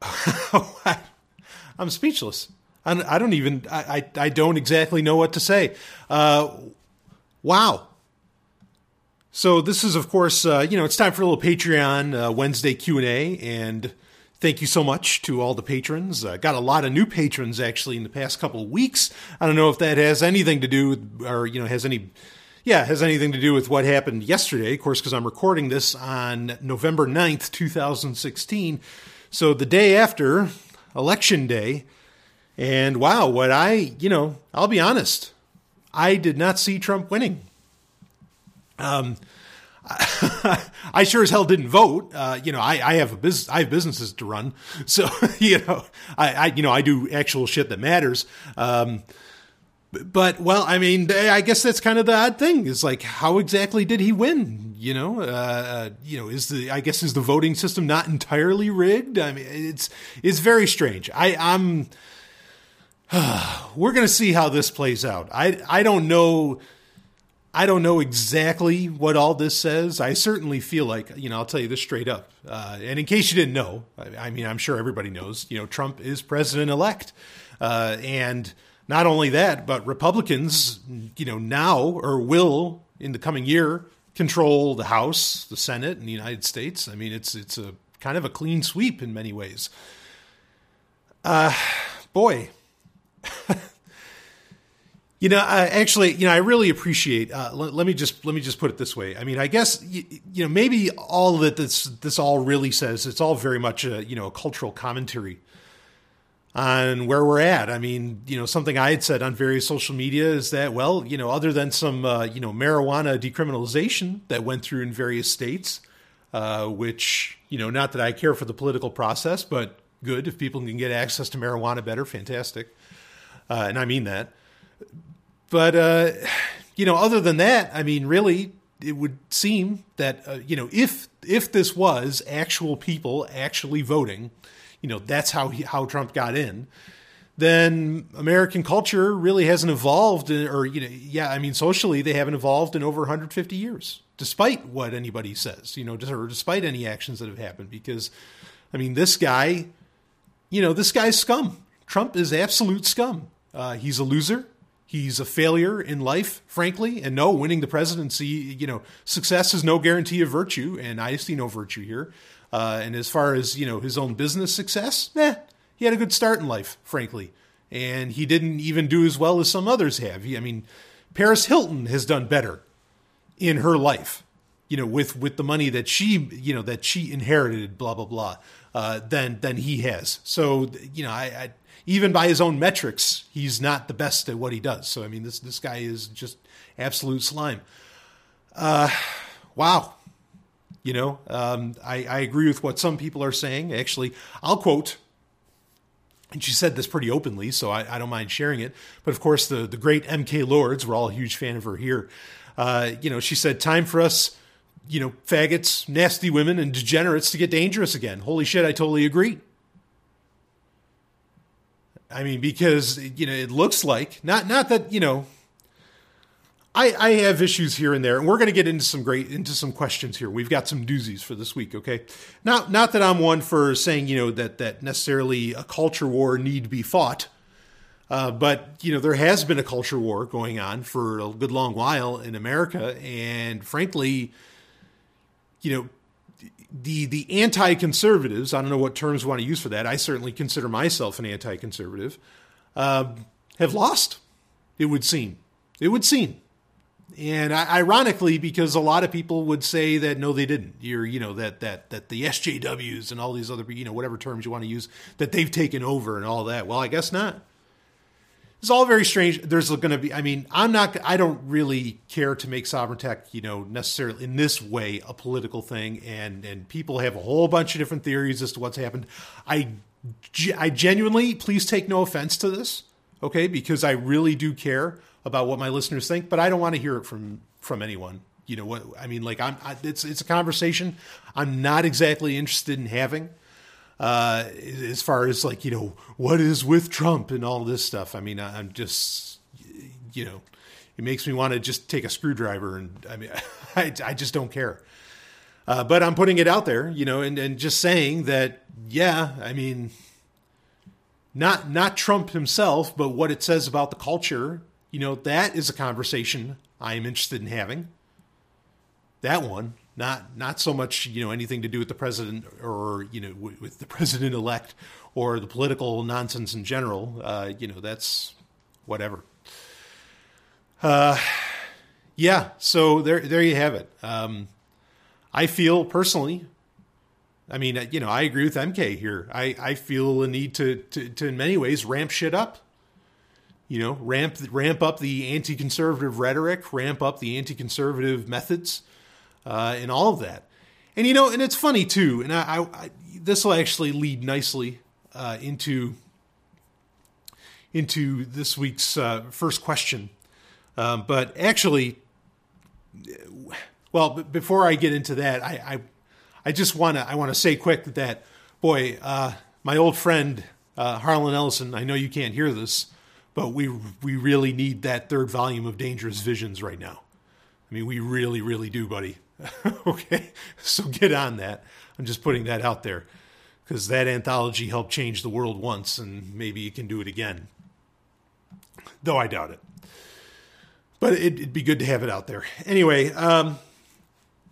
what? I'm speechless. I don't even. I, I, I don't exactly know what to say. Uh, wow. So this is, of course, uh, you know, it's time for a little Patreon uh, Wednesday Q and A, and thank you so much to all the patrons. Uh, got a lot of new patrons actually in the past couple of weeks. I don't know if that has anything to do with, or you know, has any, yeah, has anything to do with what happened yesterday. Of course, because I'm recording this on November 9th, 2016. So the day after election day. And wow, what I, you know, I'll be honest, I did not see Trump winning. Um, I sure as hell didn't vote. Uh, you know, I, I have a business, I have businesses to run, so you know, I, I you know, I do actual shit that matters. Um, but well, I mean, I guess that's kind of the odd thing. Is like, how exactly did he win? You know, uh, uh you know, is the I guess is the voting system not entirely rigged? I mean, it's it's very strange. I, I'm we're to see how this plays out. I I don't know. I don't know exactly what all this says. I certainly feel like, you know, I'll tell you this straight up. Uh, and in case you didn't know, I, I, mean, I'm sure everybody knows, you know, Trump is president elect. Uh, and not only that, but Republicans, you know, now or will in the coming year control the House, the Senate, and the United States. I mean, it's it's a kind of a clean sweep in many ways. Uh, boy, you know, I, actually, you know, I really appreciate. Uh, let, let, me just let me just put it this way. I mean, I guess you, you know maybe all that this this all really says it's all very much a you know a cultural commentary on where we're at. I mean, you know, something I had said on various social media is that well, you know, other than some uh, you know marijuana decriminalization that went through in various states, uh, which you know, not that I care for the political process, but good if people can get access to marijuana better, fantastic uh, and I mean that. But uh, you know, other than that, I mean, really, it would seem that uh, you know, if if this was actual people actually voting, you know, that's how he, how Trump got in. Then American culture really hasn't evolved, uh, or you know, yeah, I mean, socially they haven't evolved in over 150 years, despite what anybody says, you know, or despite any actions that have happened. Because, I mean, this guy, you know, this guy's scum. Trump is absolute scum. Uh, he's a loser. He's a failure in life, frankly. And no, winning the presidency, you know, success is no guarantee of virtue, and I see no virtue here. Uh, and as far as you know, his own business success, eh, he had a good start in life, frankly. And he didn't even do as well as some others have. I mean, Paris Hilton has done better in her life, you know, with with the money that she, you know, that she inherited, blah blah blah, uh, than than he has. So, you know, I, I even by his own metrics, he's not the best at what he does. So I mean, this this guy is just absolute slime. Uh, wow. You know, um, I, I agree with what some people are saying. Actually, I'll quote and she said this pretty openly, so I, I, don't mind sharing it. But of course, the the great M.K. Lords, we're all a huge fan of her here. Uh, you know, she said, "Time for us, you know, faggots, nasty women, and degenerates to get dangerous again." Holy shit, I totally agree. I mean, because you know, it looks like not not that you know. I, I have issues here and there, and we're going to get into some great into some questions here. We've got some doozies for this week, okay? Not not that I'm one for saying you know that that necessarily a culture war need be fought, uh, but you know there has been a culture war going on for a good long while in America, and frankly, you know the the anti-conservatives, I don't know what terms we want to use for that. I certainly consider myself an anti-conservative. Uh, have lost. It would seem. It would seem. And ironically, because a lot of people would say that no, they didn't. You're, you know, that that that the SJWs and all these other, you know, whatever terms you want to use, that they've taken over and all that. Well, I guess not it's all very strange. There's going to be, I mean, I'm not, I don't really care to make sovereign tech, you know, necessarily in this way a political thing. And, and people have a whole bunch of different theories as to what's happened. I, I genuinely, please take no offense to this, okay? Because I really do care about what my listeners think, but I don't want to hear it from, from anyone. You know what? I mean, like I'm, I, it's, it's a conversation I'm not exactly interested in having uh, as far as like you know what is with Trump and all this stuff. I mean, I'm just you know, it makes me want to just take a screwdriver and I mean, I, I just don't care. Uh, but I'm putting it out there, you know, and, and just saying that, yeah, I mean, not not Trump himself, but what it says about the culture, you know, that is a conversation I am interested in having. That one, not not so much you know anything to do with the president or you know with, with the president elect or the political nonsense in general. Uh, you know, that's whatever. Uh, yeah, so there there you have it. Um, I feel personally I mean, you know, I agree with MK here. I, I feel a need to, to, to, in many ways, ramp shit up. You know, ramp ramp up the anti-conservative rhetoric, ramp up the anti-conservative methods, uh, and all of that. And you know, and it's funny too. And I, I, I this will actually lead nicely uh, into into this week's uh, first question. Um, but actually, well, before I get into that, I, I I just want to I want to say quick that boy, uh, my old friend uh, Harlan Ellison. I know you can't hear this, but we we really need that third volume of Dangerous Visions right now. I mean, we really, really do, buddy. okay, so get on that. I'm just putting that out there because that anthology helped change the world once, and maybe you can do it again. Though I doubt it. But it, would be good to have it out there. Anyway, um,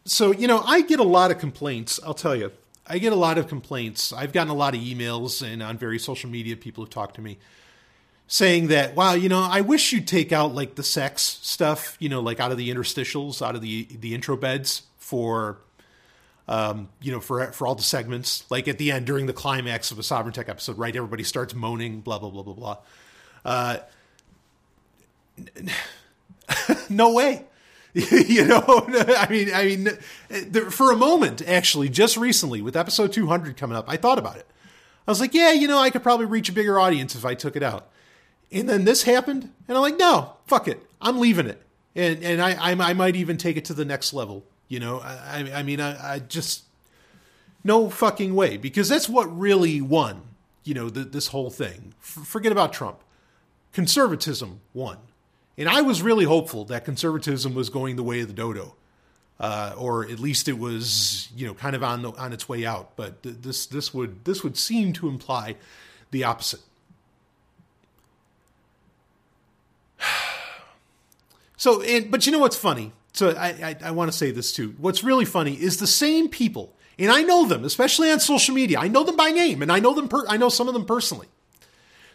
so you know i get a lot of complaints i'll tell you i get a lot of complaints i've gotten a lot of emails and on various social media people have talked to me saying that wow you know i wish you'd take out like the sex stuff you know like out of the interstitials out of the the intro beds for um, you know, for for all the segments, like at the end during the climax of a Sovereign Tech episode, right? Everybody starts moaning, blah blah blah blah blah. Uh, no way. you know, I mean, I mean, for a moment, actually, just recently with episode 200 coming up, I thought about it. I was like, yeah, you know, I could probably reach a bigger audience if I took it out. And then this happened, and I'm like, no, fuck it, I'm leaving it, and and I I, I might even take it to the next level. You know, I I mean, I, I just no fucking way because that's what really won. You know, the, this whole thing. F- forget about Trump. Conservatism won. And I was really hopeful that conservatism was going the way of the dodo, uh, or at least it was, you know, kind of on the, on its way out. But th- this this would this would seem to imply the opposite. So, and, but you know what's funny? So I, I, I want to say this too. What's really funny is the same people, and I know them, especially on social media. I know them by name, and I know them. Per, I know some of them personally.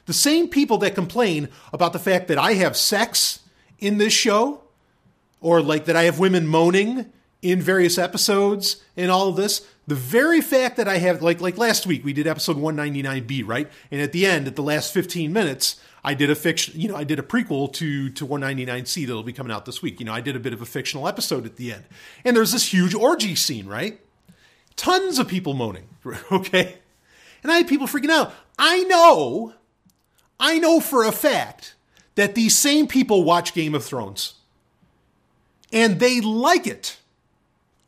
The same people that complain about the fact that I have sex in this show, or like that I have women moaning in various episodes and all of this, the very fact that I have like like last week we did episode 199B, right? And at the end, at the last 15 minutes, I did a fiction, you know, I did a prequel to to 199C that'll be coming out this week. You know, I did a bit of a fictional episode at the end. And there's this huge orgy scene, right? Tons of people moaning, okay? And I had people freaking out. I know I know for a fact that these same people watch Game of Thrones and they like it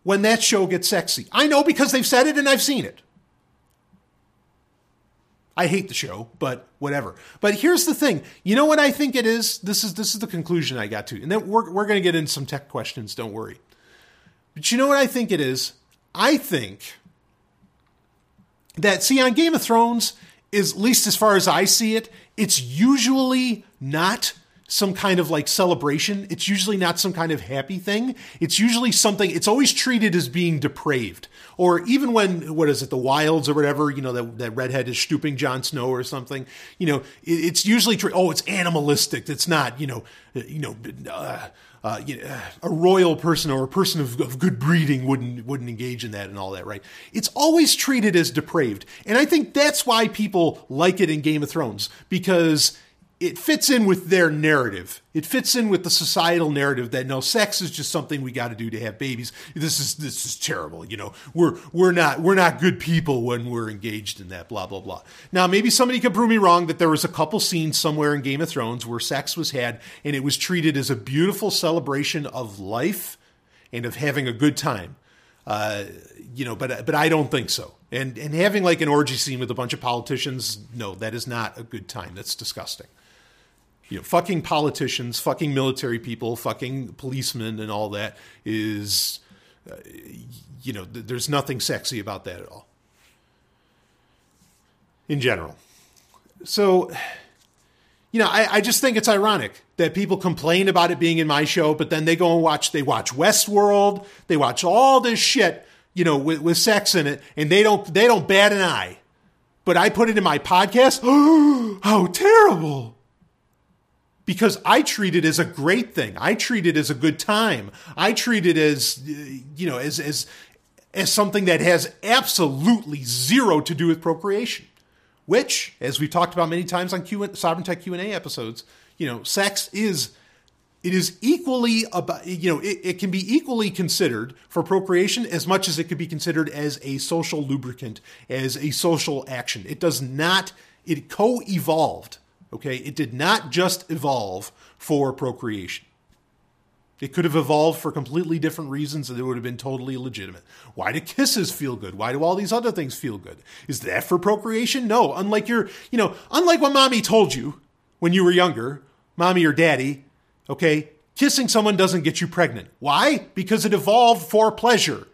when that show gets sexy. I know because they've said it and I've seen it. I hate the show, but whatever. But here's the thing. You know what I think it is? This is this is the conclusion I got to. And then we're we're going to get into some tech questions, don't worry. But you know what I think it is? I think that see on Game of Thrones is at least as far as I see it, it's usually not some kind of like celebration. It's usually not some kind of happy thing. It's usually something, it's always treated as being depraved. Or even when, what is it, the wilds or whatever, you know, that, that redhead is stooping Jon Snow or something, you know, it, it's usually, oh, it's animalistic. It's not, you know, you know, uh, uh, you know, a royal person or a person of, of, good breeding wouldn't wouldn't engage in that and all that, right? It's always treated as depraved, and I think that's why people like it in Game of Thrones because it fits in with their narrative. It fits in with the societal narrative that no, sex is just something we got to do to have babies. This is this is terrible. You know, we're we're not we're not good people when we're engaged in that. Blah blah blah. Now maybe somebody could prove me wrong that there was a couple scenes somewhere in Game of Thrones where sex was had and it was treated as a beautiful celebration of life and of having a good time. Uh, you know, but but I don't think so. And and having like an orgy scene with a bunch of politicians, no, that is not a good time. That's disgusting you know, fucking politicians, fucking military people, fucking policemen, and all that is uh, you know, th- there's nothing sexy about that at all. In general. So, you know, I, I just think it's ironic that people complain about it being in my show, but then they go and watch, they watch Westworld, they watch all this shit, you know, with, with sex in it, and they don't, they don't bat an eye. But I put it in my podcast. Oh, how terrible because I treat it as a great thing. I treat it as a good time. I treat it as you know as as as something that has absolutely zero to do with procreation. Which, as we've talked about many times on Q Sovereign Tech Q and A episodes, you know, sex is it is equally about you know it, it, can be equally considered for procreation as much as it could be considered as a social lubricant as a social action it does not it co-evolved Okay, it did not just evolve for procreation. It could have evolved for completely different reasons and it would have been totally legitimate. Why do kisses feel good? Why do all these other things feel good? Is that for procreation? No. Unlike your, you know, unlike what mommy told you when you were younger, mommy or daddy, okay, kissing someone doesn't get you pregnant. Why? Because it evolved for pleasure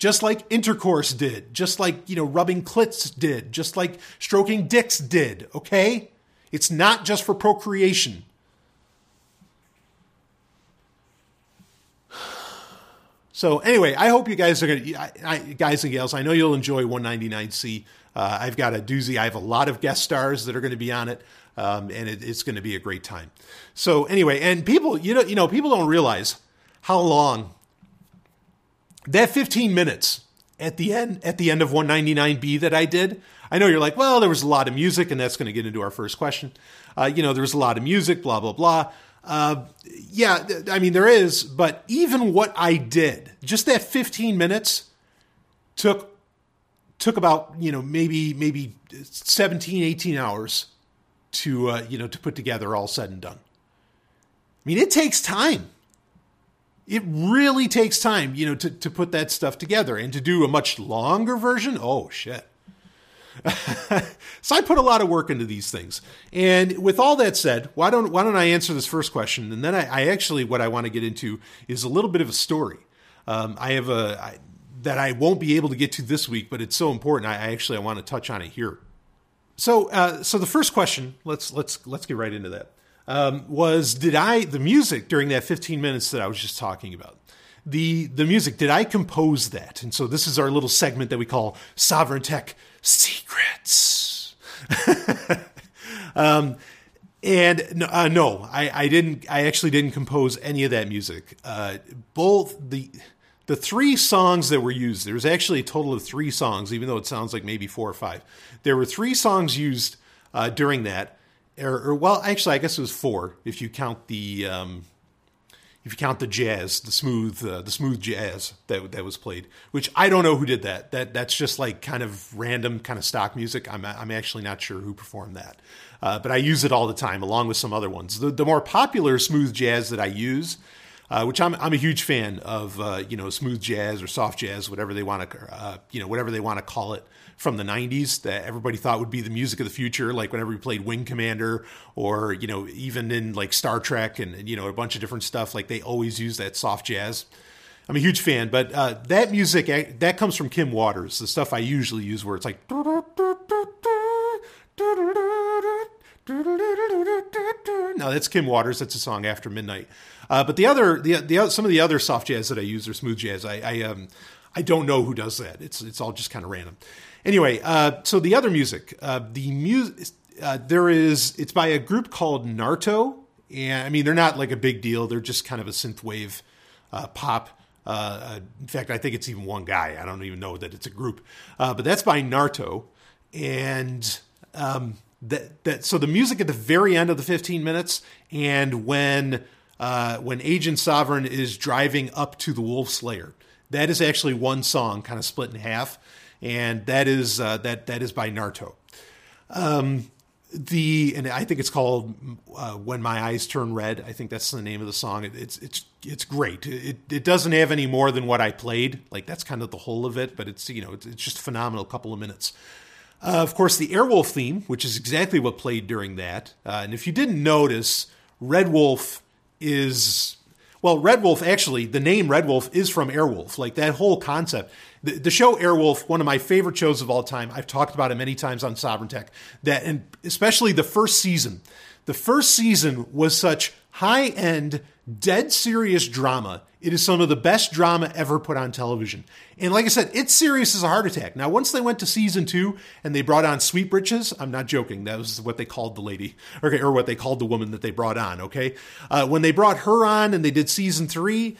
just like intercourse did, just like, you know, rubbing clits did, just like stroking dicks did, okay? It's not just for procreation. So anyway, I hope you guys are gonna, guys and gals. I know you'll enjoy 199C. Uh, I've got a doozy. I have a lot of guest stars that are going to be on it, um, and it, it's going to be a great time. So anyway, and people, you know, you know, people don't realize how long that 15 minutes at the end at the end of 199B that I did. I know you're like, well, there was a lot of music, and that's going to get into our first question. Uh, you know, there was a lot of music, blah blah blah. Uh, yeah, I mean there is, but even what I did, just that 15 minutes, took took about you know maybe maybe 17, 18 hours to uh, you know to put together, all said and done. I mean, it takes time it really takes time, you know, to, to put that stuff together and to do a much longer version. Oh, shit. so I put a lot of work into these things. And with all that said, why don't why don't I answer this first question? And then I, I actually what I want to get into is a little bit of a story. Um, I have a I, that I won't be able to get to this week, but it's so important. I, I actually I want to touch on it here. So uh, so the first question, let's let's let's get right into that um, was did I the music during that 15 minutes that I was just talking about the the music did I compose that and so this is our little segment that we call Sovereign Tech Secrets. um, and uh, no, I, I didn't. I actually didn't compose any of that music. Uh, both the the three songs that were used. There was actually a total of three songs, even though it sounds like maybe four or five. There were three songs used uh, during that or, or, well, actually, I guess it was four if you count the um, if you count the jazz, the smooth uh, the smooth jazz that that was played. Which I don't know who did that. That that's just like kind of random, kind of stock music. I'm I'm actually not sure who performed that, uh, but I use it all the time along with some other ones. The the more popular smooth jazz that I use. Uh, which I'm, I'm a huge fan of, uh, you know, smooth jazz or soft jazz, whatever they want to, uh, you know, whatever they want to call it from the 90s that everybody thought would be the music of the future like whenever we played wing commander or you know even in like star trek and you know a bunch of different stuff like they always use that soft jazz i'm a huge fan but uh, that music that comes from kim waters the stuff i usually use where it's like no, that's Kim Waters. That's a song after midnight. Uh, but the other, the the some of the other soft jazz that I use are smooth jazz. I, I um I don't know who does that. It's it's all just kind of random. Anyway, uh, so the other music, uh, the music, uh, there is, it's by a group called Narto. And I mean, they're not like a big deal. They're just kind of a synthwave uh, pop. Uh, uh, in fact, I think it's even one guy. I don't even know that it's a group. but that's by Narto. And um, that, that, so the music at the very end of the 15 minutes, and when, when Agent Sovereign is driving up to the Wolf Slayer, that is actually one song kind of split in half and that is uh, that that is by Narto. Um, the and I think it's called uh, "When My Eyes Turn Red." I think that's the name of the song. It, it's it's it's great. It it doesn't have any more than what I played. Like that's kind of the whole of it. But it's you know it's, it's just a phenomenal couple of minutes. Uh, of course, the Airwolf theme, which is exactly what played during that. Uh, and if you didn't notice, Red Wolf is Well, Red Wolf, actually, the name Red Wolf is from Airwolf. Like that whole concept. The, the show Airwolf, one of my favorite shows of all time. I've talked about it many times on Sovereign Tech. That, and especially the first season. The first season was such high end, dead serious drama. It is some of the best drama ever put on television. And like I said, it's serious as a heart attack. Now, once they went to season two and they brought on Sweet Britches, I'm not joking. That was what they called the lady, okay, or what they called the woman that they brought on. Okay, uh, when they brought her on and they did season three,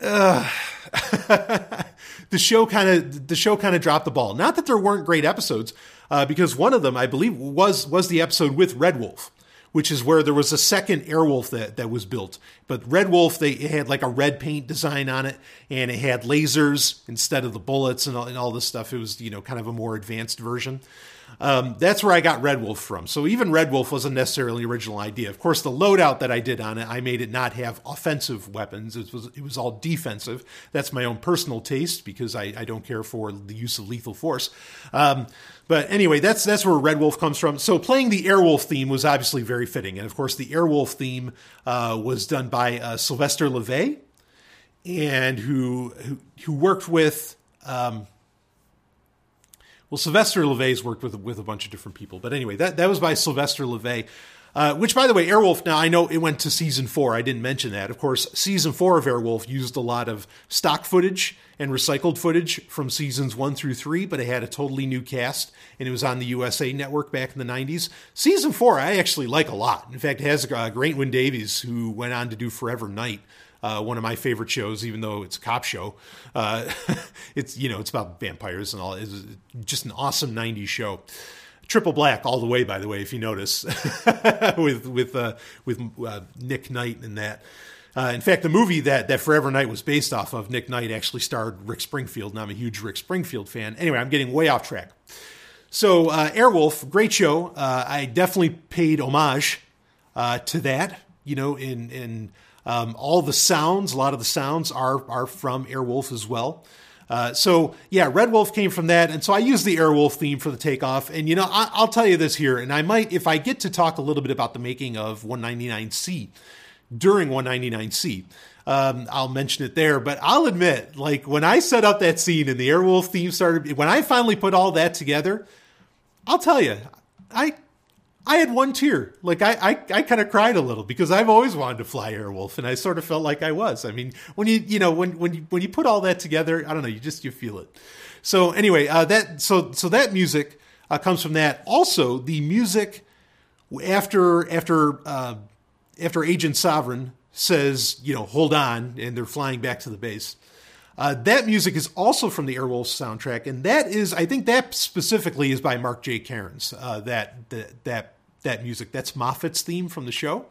uh, the show kind of the show kind of dropped the ball. Not that there weren't great episodes, uh, because one of them, I believe, was was the episode with Red Wolf which is where there was a second Airwolf that, that was built. But Red Wolf, they had like a red paint design on it, and it had lasers instead of the bullets and all, and all this stuff. It was, you know, kind of a more advanced version. Um, that's where I got Red Wolf from. So even Red Wolf wasn't necessarily an original idea. Of course, the loadout that I did on it, I made it not have offensive weapons. It was it was all defensive. That's my own personal taste because I, I don't care for the use of lethal force. Um, but anyway, that's that's where Red Wolf comes from. So playing the Airwolf theme was obviously very fitting, and of course, the Airwolf theme uh, was done by uh, Sylvester Levay, and who who, who worked with. Um, well, Sylvester Levay's worked with with a bunch of different people, but anyway, that that was by Sylvester LeVay. Uh, which, by the way, Airwolf. Now I know it went to season four. I didn't mention that. Of course, season four of Airwolf used a lot of stock footage and recycled footage from seasons one through three, but it had a totally new cast, and it was on the USA Network back in the '90s. Season four, I actually like a lot. In fact, it has uh, Geraint Wyn Davies, who went on to do Forever Knight uh, one of my favorite shows, even though it's a cop show. Uh, it's you know it's about vampires and all. It's just an awesome '90s show. Triple Black all the way, by the way, if you notice, with with uh, with uh, Nick Knight and that. Uh, in fact, the movie that that Forever Knight was based off of, Nick Knight actually starred Rick Springfield, and I'm a huge Rick Springfield fan. Anyway, I'm getting way off track. So, uh, Airwolf, great show. Uh, I definitely paid homage uh, to that. You know, in in um, all the sounds, a lot of the sounds are are from Airwolf as well. Uh, so yeah, Red Wolf came from that, and so I used the Airwolf theme for the takeoff. And you know, I, will tell you this here, and I might, if I get to talk a little bit about the making of 199C during 199C, um, I'll mention it there. But I'll admit, like when I set up that scene and the Airwolf theme started, when I finally put all that together, I'll tell you, I I had one tear. Like I, I, I kind of cried a little because I've always wanted to fly Airwolf, and I sort of felt like I was. I mean, when you, you know, when when you when you put all that together, I don't know, you just you feel it. So anyway, uh, that so so that music uh, comes from that. Also, the music after after uh, after Agent Sovereign says, you know, hold on, and they're flying back to the base. Uh, that music is also from the Airwolf soundtrack, and that is, I think, that specifically is by Mark J. Cairns. Uh, that, that that that music, that's Moffet's theme from the show.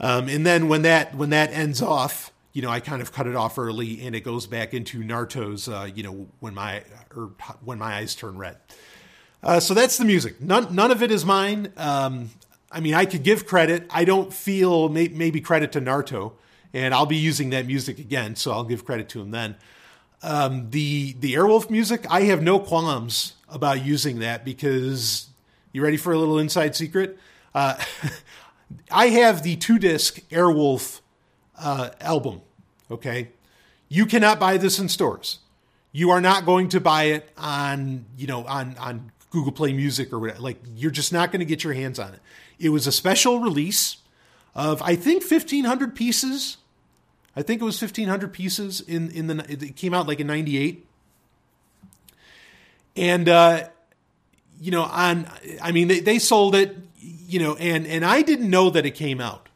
Um, and then when that when that ends off, you know, I kind of cut it off early, and it goes back into Naruto's, uh, you know, when my or when my eyes turn red. Uh, so that's the music. None none of it is mine. Um, I mean, I could give credit. I don't feel may, maybe credit to Naruto and I'll be using that music again, so I'll give credit to him then. Um, the the Airwolf music, I have no qualms about using that because you ready for a little inside secret? Uh, I have the two disc Airwolf uh, album. Okay, you cannot buy this in stores. You are not going to buy it on you know on on Google Play Music or whatever. Like you're just not going to get your hands on it. It was a special release of I think 1500 pieces I think it was 1,500 pieces in in the. It came out like in '98, and uh, you know, on I mean, they, they sold it, you know, and and I didn't know that it came out.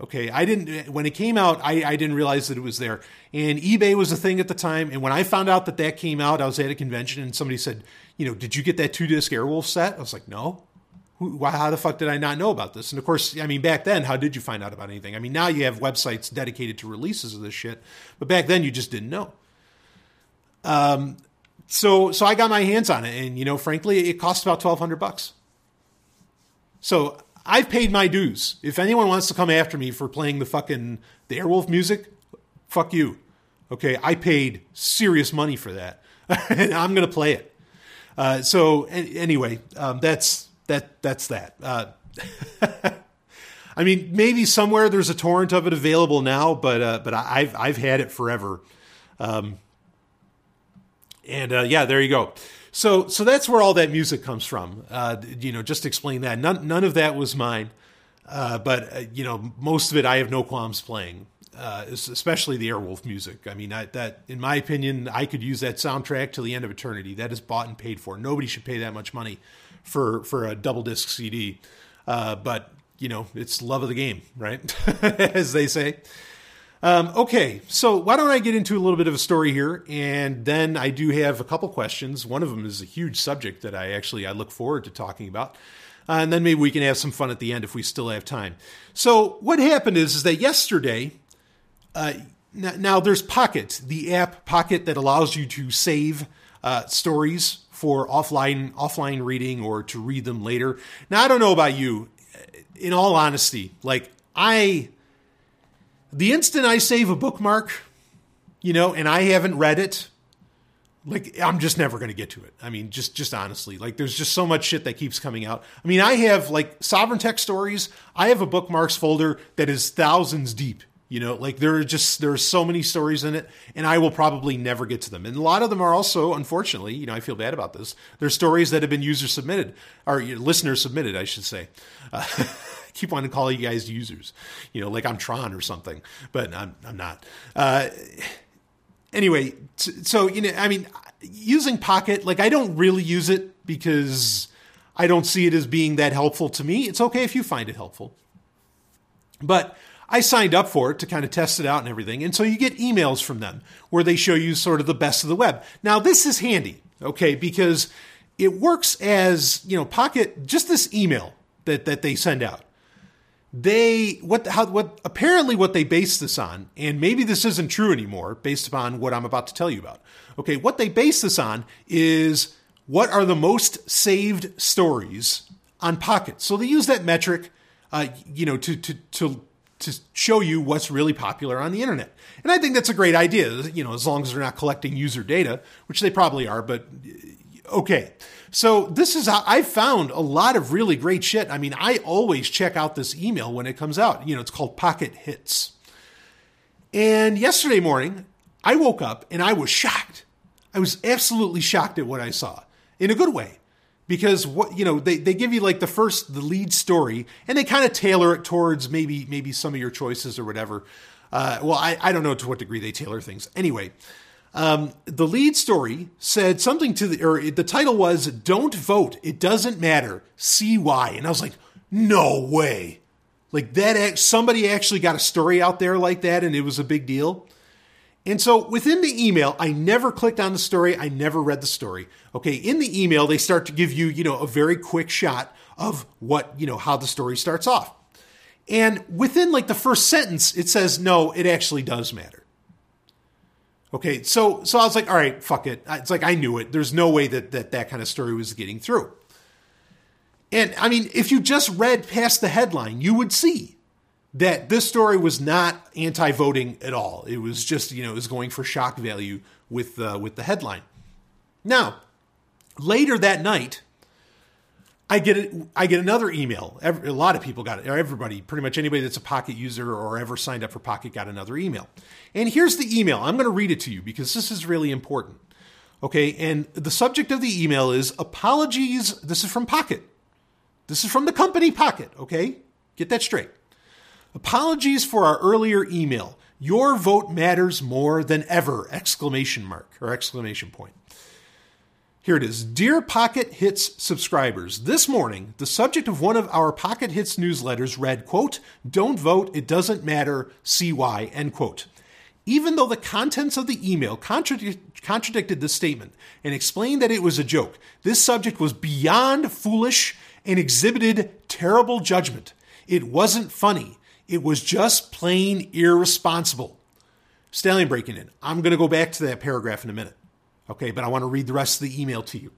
Okay, I didn't when it came out. I, I didn't realize that it was there, and eBay was a thing at the time. And when I found out that that came out, I was at a convention, and somebody said, "You know, did you get that two disc Airwolf set?" I was like, "No." How the fuck did I not know about this? And of course, I mean, back then, how did you find out about anything? I mean, now you have websites dedicated to releases of this shit, but back then you just didn't know. Um, so so I got my hands on it, and you know, frankly, it cost about twelve hundred bucks. So I've paid my dues. If anyone wants to come after me for playing the fucking the Airwolf music, fuck you. Okay, I paid serious money for that, and I'm gonna play it. Uh, so anyway, um, that's that that's that. Uh, I mean, maybe somewhere there's a torrent of it available now, but uh, but I've I've had it forever. Um, and uh, yeah, there you go. So so that's where all that music comes from. Uh, you know, just explain that. None none of that was mine, uh, but uh, you know, most of it I have no qualms playing. Uh, especially the Airwolf music. I mean, I, that in my opinion, I could use that soundtrack till the end of eternity. That is bought and paid for. Nobody should pay that much money for for a double disc CD. Uh, but you know, it's love of the game, right? As they say. Um, okay, so why don't I get into a little bit of a story here, and then I do have a couple questions. One of them is a huge subject that I actually I look forward to talking about, uh, and then maybe we can have some fun at the end if we still have time. So what happened is, is that yesterday, uh, now, now, there's Pocket, the app Pocket that allows you to save uh, stories for offline offline reading or to read them later. Now I don't know about you. In all honesty, like I the instant I save a bookmark, you know, and I haven't read it, like I'm just never going to get to it. I mean, just just honestly, like there's just so much shit that keeps coming out. I mean, I have like sovereign Tech stories. I have a bookmarks folder that is thousands deep. You know, like there are just there are so many stories in it, and I will probably never get to them. And a lot of them are also, unfortunately, you know, I feel bad about this. They're stories that have been user submitted or listener submitted, I should say. Uh, keep wanting to call you guys users, you know, like I'm Tron or something, but I'm, I'm not. Uh, anyway, so, you know, I mean, using Pocket, like I don't really use it because I don't see it as being that helpful to me. It's okay if you find it helpful. But I signed up for it to kind of test it out and everything. And so you get emails from them where they show you sort of the best of the web. Now, this is handy, okay, because it works as, you know, Pocket, just this email that, that they send out they what how what apparently what they base this on and maybe this isn't true anymore based upon what I'm about to tell you about. Okay, what they base this on is what are the most saved stories on Pocket. So they use that metric uh, you know to to to to show you what's really popular on the internet. And I think that's a great idea, you know, as long as they're not collecting user data, which they probably are, but okay. So this is I found a lot of really great shit. I mean, I always check out this email when it comes out. You know, it's called Pocket Hits. And yesterday morning, I woke up and I was shocked. I was absolutely shocked at what I saw in a good way. Because what you know, they, they give you like the first the lead story and they kind of tailor it towards maybe maybe some of your choices or whatever. Uh, well, I, I don't know to what degree they tailor things. Anyway, um, the lead story said something to the, or the title was "Don't vote. It doesn't matter. See why." And I was like, "No way!" Like that. Somebody actually got a story out there like that, and it was a big deal. And so within the email, I never clicked on the story. I never read the story. Okay. In the email, they start to give you, you know, a very quick shot of what, you know, how the story starts off. And within like the first sentence, it says, no, it actually does matter. Okay, so so I was like, all right, fuck it. It's like I knew it. There's no way that that that kind of story was getting through. And I mean, if you just read past the headline, you would see that this story was not anti-voting at all. It was just you know it was going for shock value with uh, with the headline. Now, later that night, I get it. I get another email. Every, a lot of people got it. Everybody, pretty much anybody that's a Pocket user or ever signed up for Pocket got another email. And here's the email. I'm going to read it to you because this is really important. Okay, and the subject of the email is apologies. This is from Pocket. This is from the company Pocket. Okay, get that straight. Apologies for our earlier email. Your vote matters more than ever! Exclamation mark or exclamation point. Here it is. Dear Pocket Hits subscribers, this morning, the subject of one of our Pocket Hits newsletters read, quote, Don't vote, it doesn't matter, CY, end quote. Even though the contents of the email contradic- contradicted this statement and explained that it was a joke, this subject was beyond foolish and exhibited terrible judgment. It wasn't funny. It was just plain irresponsible. Stallion breaking in. I'm going to go back to that paragraph in a minute. Okay, but I want to read the rest of the email to you.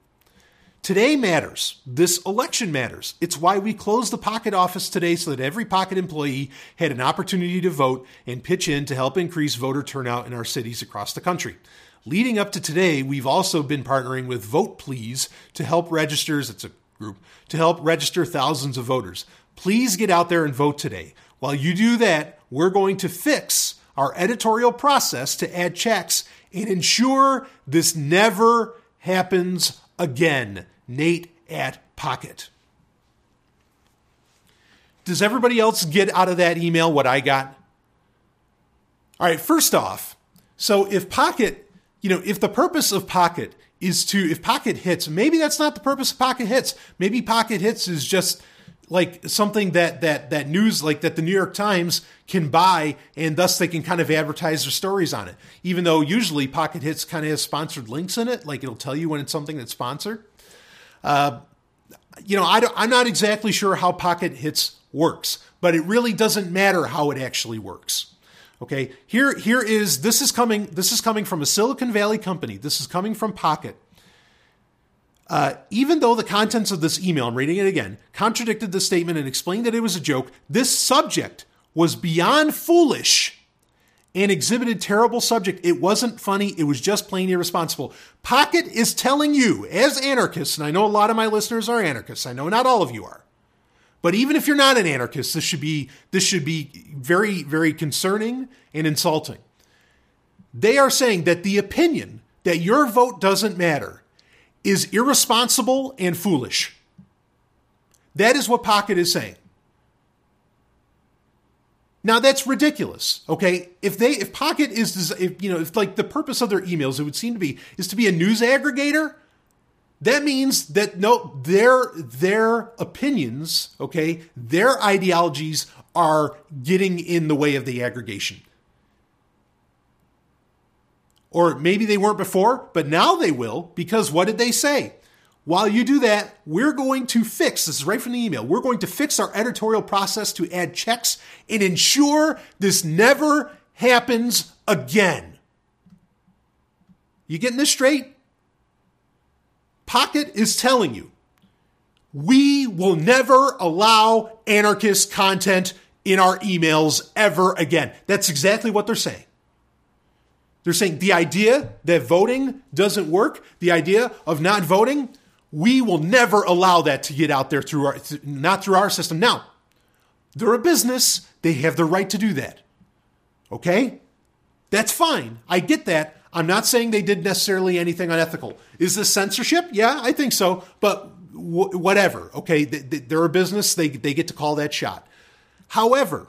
Today matters. This election matters. It's why we closed the Pocket office today so that every Pocket employee had an opportunity to vote and pitch in to help increase voter turnout in our cities across the country. Leading up to today, we've also been partnering with Vote Please to help registers, it's a group, to help register thousands of voters. Please get out there and vote today. While you do that, we're going to fix our editorial process to add checks and ensure this never happens again. Nate at Pocket. Does everybody else get out of that email what I got? All right, first off, so if Pocket, you know, if the purpose of Pocket is to, if Pocket hits, maybe that's not the purpose of Pocket hits. Maybe Pocket hits is just like something that that that news like that the New York Times can buy and thus they can kind of advertise their stories on it. Even though usually Pocket Hits kind of has sponsored links in it, like it'll tell you when it's something that's sponsored. Uh, you know, I am not exactly sure how Pocket Hits works, but it really doesn't matter how it actually works. Okay, here here is this is coming this is coming from a Silicon Valley company. This is coming from Pocket. Uh, even though the contents of this email, I'm reading it again, contradicted the statement and explained that it was a joke, this subject was beyond foolish and exhibited terrible subject. It wasn't funny, it was just plain irresponsible. Pocket is telling you, as anarchists, and I know a lot of my listeners are anarchists, I know not all of you are. But even if you're not an anarchist, this should be this should be very, very concerning and insulting. They are saying that the opinion that your vote doesn't matter is irresponsible and foolish. That is what Pocket is saying. Now that's ridiculous. Okay, if they if Pocket is if you know if like the purpose of their emails it would seem to be is to be a news aggregator, that means that no their their opinions, okay, their ideologies are getting in the way of the aggregation. Or maybe they weren't before, but now they will because what did they say? While you do that, we're going to fix, this is right from the email, we're going to fix our editorial process to add checks and ensure this never happens again. You getting this straight? Pocket is telling you we will never allow anarchist content in our emails ever again. That's exactly what they're saying. They're saying the idea that voting doesn't work, the idea of not voting, we will never allow that to get out there through our, not through our system. Now, they're a business, they have the right to do that. Okay? That's fine. I get that. I'm not saying they did necessarily anything unethical. Is this censorship? Yeah, I think so. But whatever. Okay, they're a business. They, they get to call that shot. However,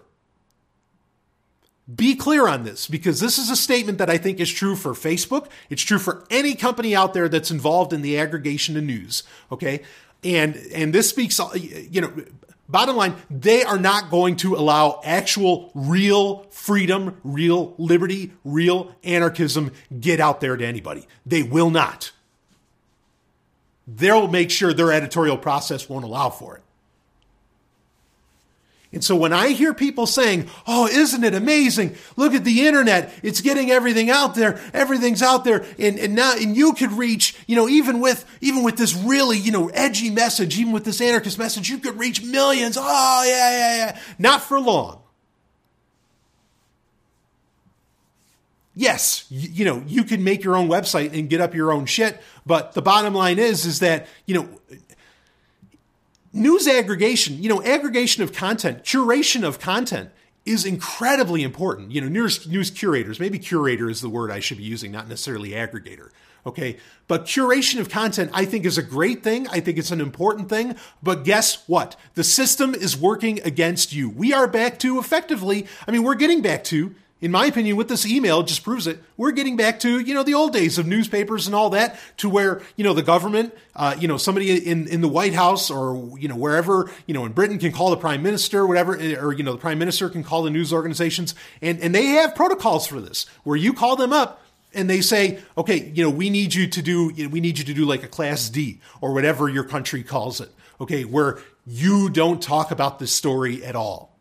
be clear on this because this is a statement that I think is true for Facebook. It's true for any company out there that's involved in the aggregation of news. Okay. And, and this speaks, uh, you know, bottom line, they are not going to allow actual real freedom, real liberty, real anarchism get out there to anybody. They will not. They'll make sure their editorial process won't allow for it. And so when I hear people saying, Oh, isn't it amazing? Look at the internet. It's getting everything out there. Everything's out there. And, and now, and you could reach, you know, even with, even with this really, you know, edgy message, even with this anarchist message, you could reach millions. Oh, yeah, yeah, yeah. Not for long. Yes, you, you know, you can make your own website and get up your own shit. But the bottom line is, is that, you know, news aggregation, you know, aggregation of content, curation of content is incredibly important. You know, news, news curators, maybe curator is the word I should be using, not necessarily aggregator. Okay. But curation of content, I think, is a great thing. I think it's an important thing. But guess what? The system is working against you. We are back to effectively, I mean, we're getting back to in my opinion, with this email, just proves it. We're getting back to, you know, the old days of newspapers and all that to where, you know, the government, uh, you know, somebody in, in the White House or, you know, wherever, you know, in Britain can call the prime minister, whatever, or, you know, the prime minister can call the news organizations and, and they have protocols for this where you call them up and they say, okay, you know, we need you to do, you know, we need you to do like a class D or whatever your country calls it. Okay. Where you don't talk about this story at all.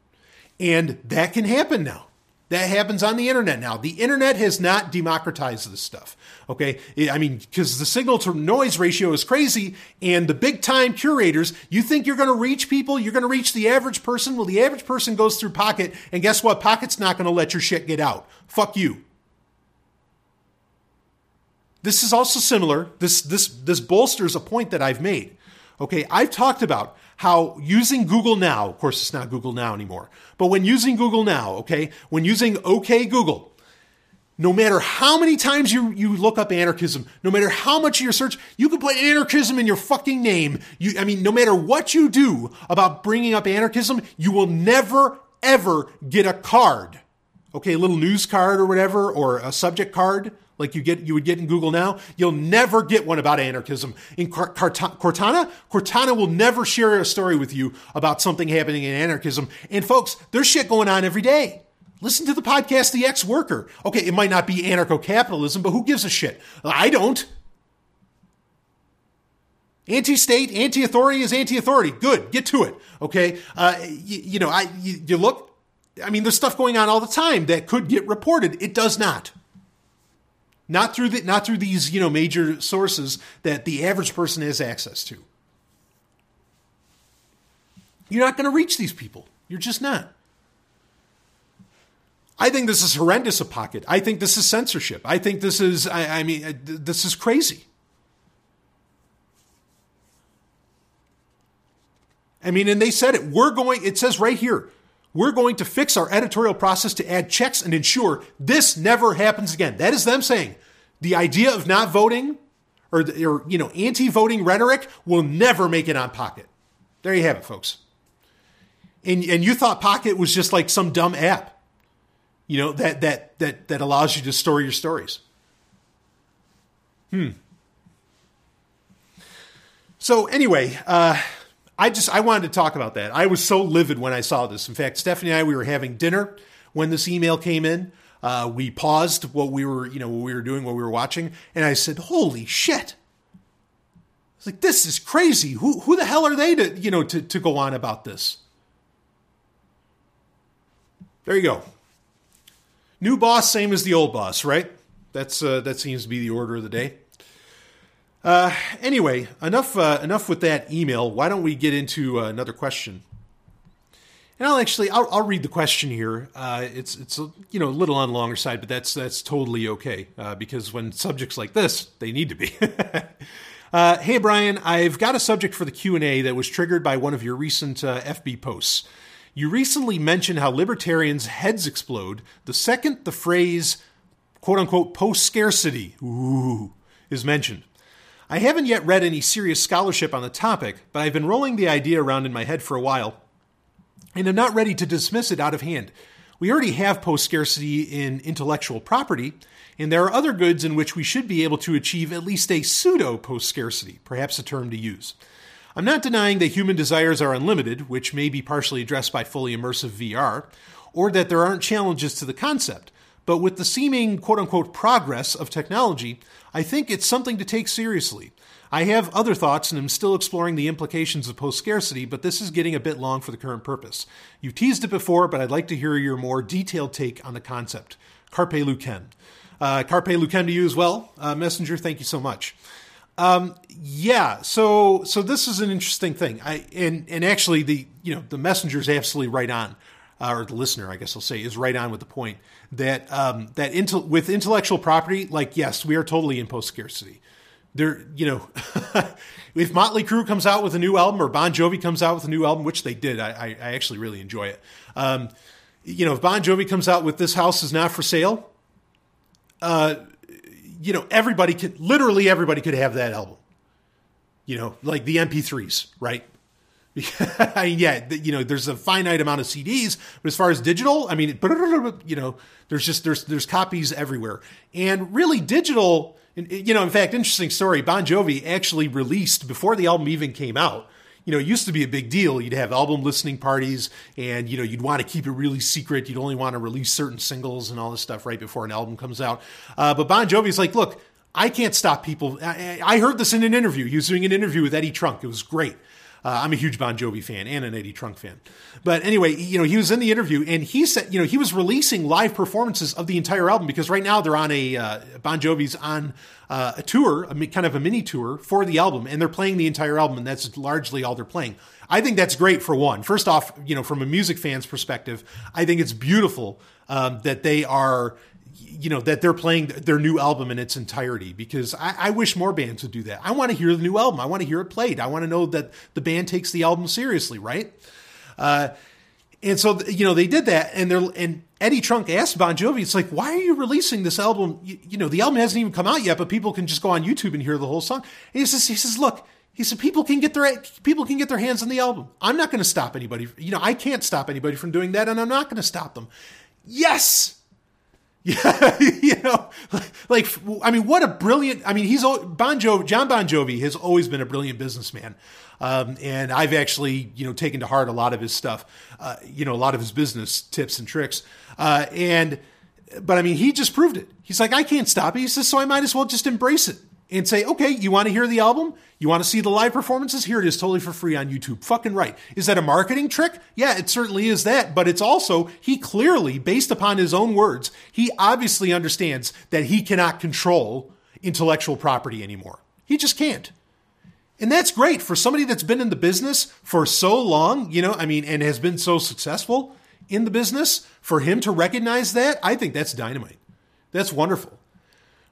And that can happen now. That happens on the internet now. The internet has not democratized this stuff. Okay. I mean, because the signal to noise ratio is crazy and the big time curators, you think you're going to reach people, you're going to reach the average person. Well, the average person goes through Pocket and guess what? Pocket's not going to let your shit get out. Fuck you. This is also similar. This, this, this bolsters a point that I've made. Okay. I've talked about how using Google Now, of course, it's not Google Now anymore, but when using Google Now, okay, when using OK Google, no matter how many times you, you look up anarchism, no matter how much of your search, you can put anarchism in your fucking name. You, I mean, no matter what you do about bringing up anarchism, you will never, ever get a card. Okay, a little news card or whatever, or a subject card like you get you would get in Google now. You'll never get one about anarchism. In Cortana, Cortana will never share a story with you about something happening in anarchism. And folks, there's shit going on every day. Listen to the podcast The Ex Worker. Okay, it might not be anarcho capitalism, but who gives a shit? I don't. Anti state, anti authority is anti authority. Good, get to it. Okay, uh, you, you, know, I you, you look. I mean, there's stuff going on all the time that could get reported. It does not. Not through the, not through these you know major sources that the average person has access to. You're not going to reach these people. You're just not. I think this is horrendous a pocket. I think this is censorship. I think this is, I, I mean, uh, this is crazy. I mean, and they said it. We're going, it says right here, we're going to fix our editorial process to add checks and ensure this never happens again. That is them saying the idea of not voting or, or you know, anti voting rhetoric will never make it on Pocket. There you have it, folks. And, and you thought Pocket was just like some dumb app you know that that that that allows you to store your stories hmm so anyway uh, i just i wanted to talk about that. I was so livid when i saw this. In fact stephanie and i we were having dinner when this email came in. Uh, we paused what we were you know what we were doing what we were watching and i said holy shit. It's like this is crazy. Who who the hell are they to you know to, to go on about this? There you go. New boss, same as the old boss, right? That's uh, that seems to be the order of the day. Uh, anyway, enough uh, enough with that email. Why don't we get into uh, another question? And I'll actually I'll, I'll read the question here. Uh, it's it's a, you know a little on the longer side, but that's that's totally okay uh, because when subjects like this, they need to be. uh, hey Brian, I've got a subject for the Q and A that was triggered by one of your recent FB posts. You recently mentioned how libertarians' heads explode the second the phrase quote unquote post scarcity is mentioned. I haven't yet read any serious scholarship on the topic, but I've been rolling the idea around in my head for a while, and I'm not ready to dismiss it out of hand. We already have post scarcity in intellectual property, and there are other goods in which we should be able to achieve at least a pseudo post scarcity, perhaps a term to use. I'm not denying that human desires are unlimited, which may be partially addressed by fully immersive VR, or that there aren't challenges to the concept. But with the seeming quote unquote progress of technology, I think it's something to take seriously. I have other thoughts and am still exploring the implications of post scarcity, but this is getting a bit long for the current purpose. You've teased it before, but I'd like to hear your more detailed take on the concept. Carpe Lucem. Uh, Carpe Lucem to you as well. Uh, Messenger, thank you so much. Um, yeah, so so this is an interesting thing. I and and actually the you know the messenger is absolutely right on, uh, or the listener, I guess I'll say, is right on with the point that um, that intel- with intellectual property, like yes, we are totally in post scarcity. There, you know, if Motley Crue comes out with a new album or Bon Jovi comes out with a new album, which they did, I, I, I actually really enjoy it. Um, you know, if Bon Jovi comes out with "This House Is Not for Sale," uh, you know, everybody could, literally everybody could have that album. You know, like the MP3s, right? Yeah, you know, there's a finite amount of CDs, but as far as digital, I mean, you know, there's just there's there's copies everywhere, and really digital. You know, in fact, interesting story. Bon Jovi actually released before the album even came out you know, it used to be a big deal. You'd have album listening parties and, you know, you'd want to keep it really secret. You'd only want to release certain singles and all this stuff right before an album comes out. Uh, but Bon Jovi's like, look, I can't stop people. I, I heard this in an interview. He was doing an interview with Eddie Trunk. It was great. Uh, I'm a huge Bon Jovi fan and an Eddie Trunk fan. But anyway, you know, he was in the interview and he said, you know, he was releasing live performances of the entire album because right now they're on a uh, Bon Jovi's on uh, a tour, a, kind of a mini tour for the album, and they're playing the entire album, and that's largely all they're playing. I think that's great for one. First off, you know, from a music fan's perspective, I think it's beautiful um, that they are you know that they're playing their new album in its entirety because I, I, wish more bands would do that. I want to hear the new album. I want to hear it played. I want to know that the band takes the album seriously, right? Uh, and so you know they did that, and they're and Eddie Trunk asked Bon Jovi, "It's like why are you releasing this album? You, you, know the album hasn't even come out yet, but people can just go on YouTube and hear the whole song." And he says, "He says, look." He said, "People can get their people can get their hands on the album. I'm not going to stop anybody. You know, I can't stop anybody from doing that, and I'm not going to stop them." Yes, yeah, you know, like, I mean, what a brilliant. I mean, he's Bon Jovi. John Bon Jovi has always been a brilliant businessman, um, and I've actually, you know, taken to heart a lot of his stuff. Uh, you know, a lot of his business tips and tricks. Uh, and, but I mean, he just proved it. He's like, I can't stop it. He says, so I might as well just embrace it and say, okay, you want to hear the album? You want to see the live performances? Here it is, totally for free on YouTube. Fucking right. Is that a marketing trick? Yeah, it certainly is that. But it's also, he clearly, based upon his own words, he obviously understands that he cannot control intellectual property anymore. He just can't. And that's great for somebody that's been in the business for so long, you know, I mean, and has been so successful in the business. For him to recognize that, I think that's dynamite. That's wonderful.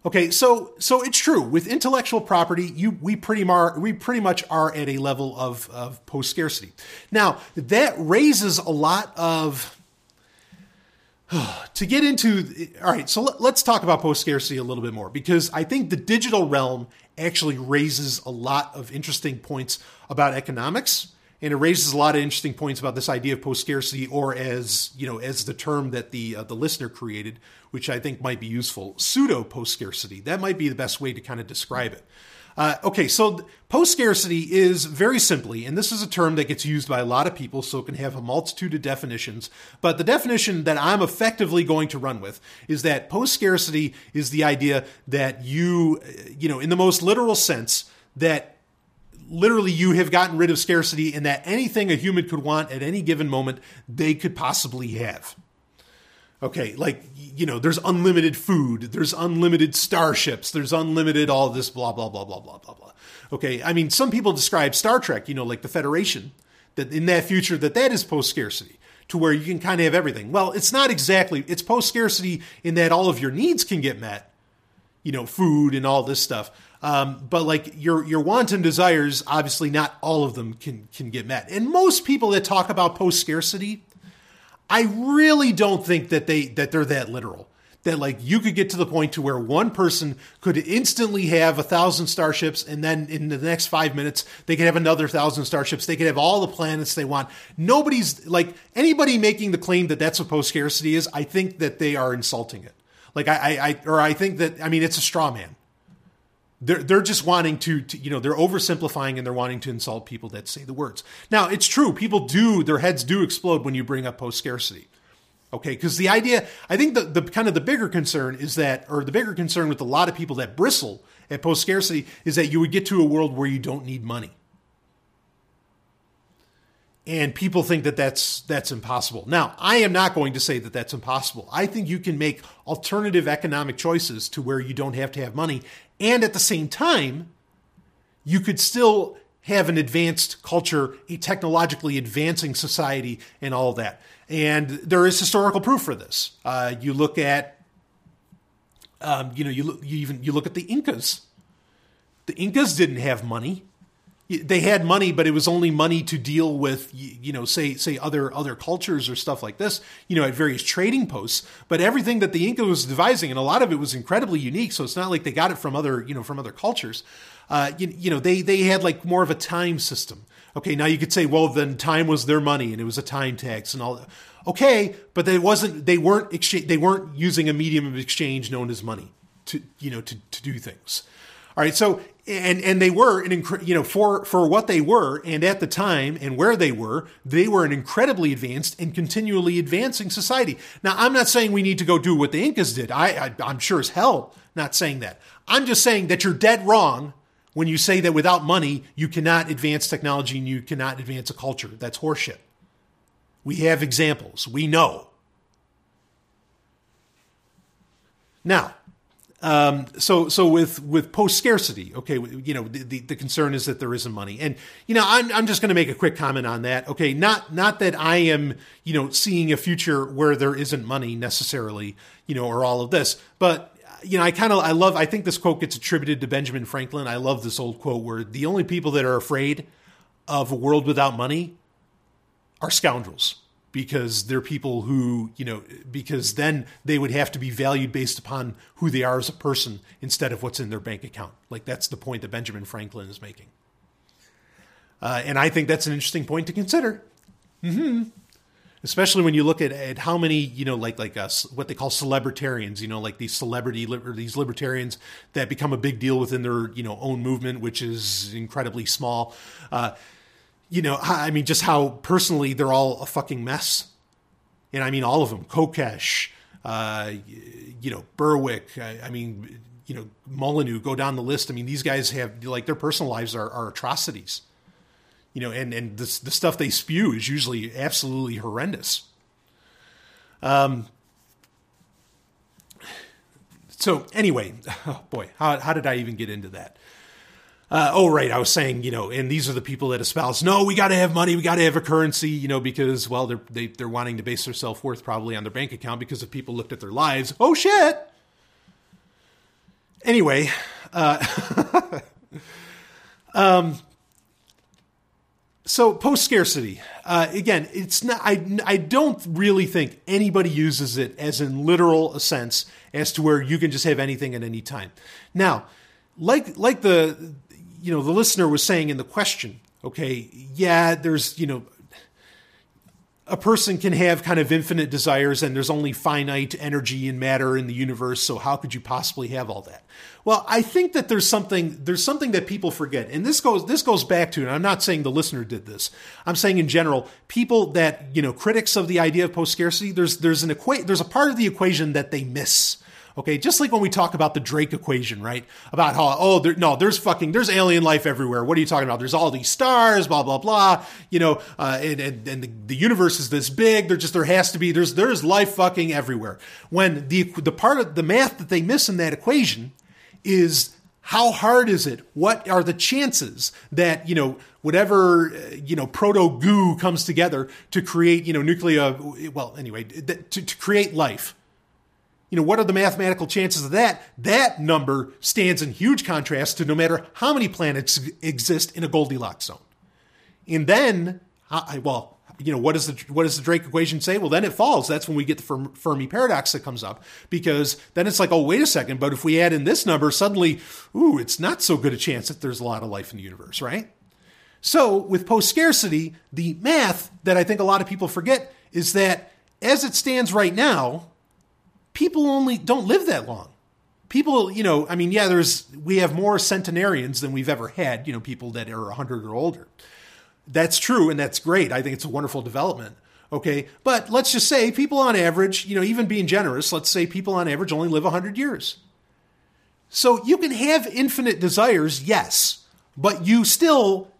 Okay, so so it's true with intellectual property. You we pretty mar, we pretty much are at a level of of post scarcity. Now that raises a lot of to get into. All right, so let, let's talk about post scarcity a little bit more because I think the digital realm actually raises a lot of interesting points about economics and it raises a lot of interesting points about this idea of post scarcity, or as you know, as the term that the uh, the listener created, which I think might be useful, pseudo post scarcity. That might be the best way to kind of describe it. Uh, okay, so post scarcity is very simply, and this is a term that gets used by a lot of people, so it can have a multitude of definitions. But the definition that I'm effectively going to run with is that post scarcity is the idea that you, you know, in the most literal sense, that literally you have gotten rid of scarcity and that anything a human could want at any given moment, they could possibly have. Okay, like, you know, there's unlimited food, there's unlimited starships, there's unlimited all this blah, blah, blah, blah, blah, blah, blah. Okay, I mean, some people describe Star Trek, you know, like the Federation, that in that future, that that is post scarcity to where you can kind of have everything. Well, it's not exactly, it's post scarcity in that all of your needs can get met, you know, food and all this stuff. Um, but like your your wanton desires, obviously not all of them can can get met. And most people that talk about post scarcity, I really don't think that they that they're that literal. That like you could get to the point to where one person could instantly have a thousand starships, and then in the next five minutes they could have another thousand starships. They could have all the planets they want. Nobody's like anybody making the claim that that's what post scarcity is. I think that they are insulting it. Like I, I, or I think that I mean it's a straw man they're they're just wanting to, to, you know they're oversimplifying and they're wanting to insult people that say the words. Now it's true, people do their heads do explode when you bring up post scarcity. Okay, because the idea, I think the, the kind of the bigger concern is that, or the bigger concern with a lot of people that bristle at post scarcity is that you would get to a world where you don't need money and people think that that's that's impossible. Now, I am not going to say that that's impossible. I think you can make alternative economic choices to where you don't have to have money and at the same time you could still have an advanced culture, a technologically advancing society and all that. And there is historical proof for this. Uh, you look at um, you know, you, look, you even you look at the Incas. The Incas didn't have money they had money, but it was only money to deal with, you know, say say other other cultures or stuff like this, you know, at various trading posts. But everything that the Inca was devising, and a lot of it was incredibly unique. So it's not like they got it from other, you know, from other cultures. Uh, you, you know, they they had like more of a time system. Okay, now you could say, well, then time was their money, and it was a time tax and all. that. Okay, but they wasn't. They weren't exchange. They weren't using a medium of exchange known as money to you know to to do things. All right, so and and they were an you know for for what they were and at the time and where they were they were an incredibly advanced and continually advancing society. Now i'm not saying we need to go do what the incas did. I, I am sure as hell not saying that. I'm just saying that you're dead wrong when you say that without money you cannot advance technology and you cannot advance a culture. That's horseshit. We have examples. We know. Now um, so so with with post scarcity, okay, you know the, the, the concern is that there isn't money, and you know I'm I'm just going to make a quick comment on that. Okay, not not that I am you know seeing a future where there isn't money necessarily, you know, or all of this, but you know I kind of I love I think this quote gets attributed to Benjamin Franklin. I love this old quote where the only people that are afraid of a world without money are scoundrels because they're people who, you know, because then they would have to be valued based upon who they are as a person instead of what's in their bank account. Like that's the point that Benjamin Franklin is making. Uh, and I think that's an interesting point to consider. Mm-hmm. Especially when you look at, at how many, you know, like like us, what they call celebritarians, you know, like these celebrity or these libertarians that become a big deal within their, you know, own movement, which is incredibly small. Uh, you know, I mean, just how personally they're all a fucking mess. And I mean, all of them Kokesh, uh, you know, Berwick, I, I, mean, you know, Molyneux, go down the list. I mean, these guys have, like, their personal lives are, are atrocities. You know, and, and the, the stuff they spew is usually absolutely horrendous. Um, so anyway, oh boy, how, how did I even get into that? Uh, oh, right. I was saying, you know, and these are the people that espouse, no, we got to have money, we got to have a currency, you know, because, well, they're they, are they are wanting to base their self worth probably on their bank account because if people looked at their lives, oh shit. Anyway, uh, um, so post scarcity uh, again, it's not. I I don't really think anybody uses it as in literal a sense as to where you can just have anything at any time. Now, like like the you know, the listener was saying in the question, okay, yeah, there's, you know, a person can have kind of infinite desires and there's only finite energy and matter in the universe so how could you possibly have all that? Well i think that there's something there's something that people forget and this goes this goes back to and i'm not saying the listener did this i'm saying in general people that you know critics of the idea of post scarcity there's there's an equa- there's a part of the equation that they miss Okay, just like when we talk about the Drake equation, right? About how oh there, no, there's fucking there's alien life everywhere. What are you talking about? There's all these stars, blah blah blah. You know, uh, and and, and the, the universe is this big. There just there has to be there's there's life fucking everywhere. When the the part of the math that they miss in that equation is how hard is it? What are the chances that, you know, whatever, uh, you know, proto goo comes together to create, you know, nuclear, well, anyway, to, to create life? You know, what are the mathematical chances of that? That number stands in huge contrast to no matter how many planets exist in a Goldilocks zone. And then, well, you know, what does the what does the Drake equation say? Well, then it falls. That's when we get the Fermi paradox that comes up because then it's like, oh, wait a second. But if we add in this number, suddenly, ooh, it's not so good a chance that there's a lot of life in the universe, right? So with post scarcity, the math that I think a lot of people forget is that as it stands right now, people only don't live that long. People, you know, I mean, yeah, there's we have more centenarians than we've ever had, you know, people that are 100 or older. That's true and that's great. I think it's a wonderful development. Okay, but let's just say people on average, you know, even being generous, let's say people on average only live 100 years. So you can have infinite desires, yes, but you still,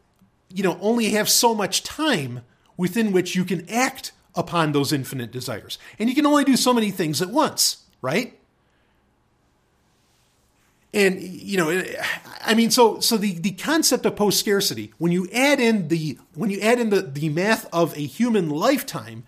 you know, only have so much time within which you can act upon those infinite desires. And you can only do so many things at once, right? And you know, I mean, so so the, the concept of post scarcity, when you add in the when you add in the, the math of a human lifetime,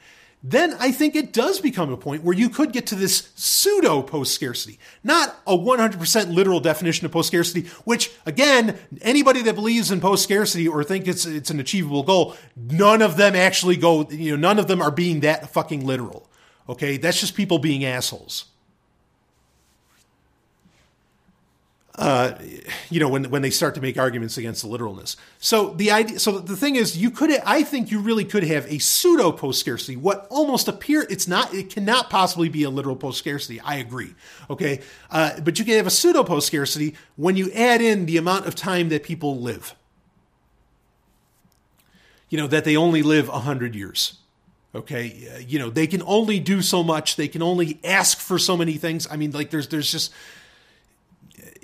then I think it does become a point where you could get to this pseudo post scarcity, not a 100% literal definition of post scarcity, which again, anybody that believes in post scarcity or think it's, it's an achievable goal, none of them actually go, you know, none of them are being that fucking literal. Okay. That's just people being assholes. Uh, you know, when when they start to make arguments against the literalness. So the idea, so the thing is, you could, I think, you really could have a pseudo post scarcity. What almost appear, it's not, it cannot possibly be a literal post scarcity. I agree. Okay, uh, but you can have a pseudo post scarcity when you add in the amount of time that people live. You know that they only live hundred years. Okay, uh, you know they can only do so much. They can only ask for so many things. I mean, like there's there's just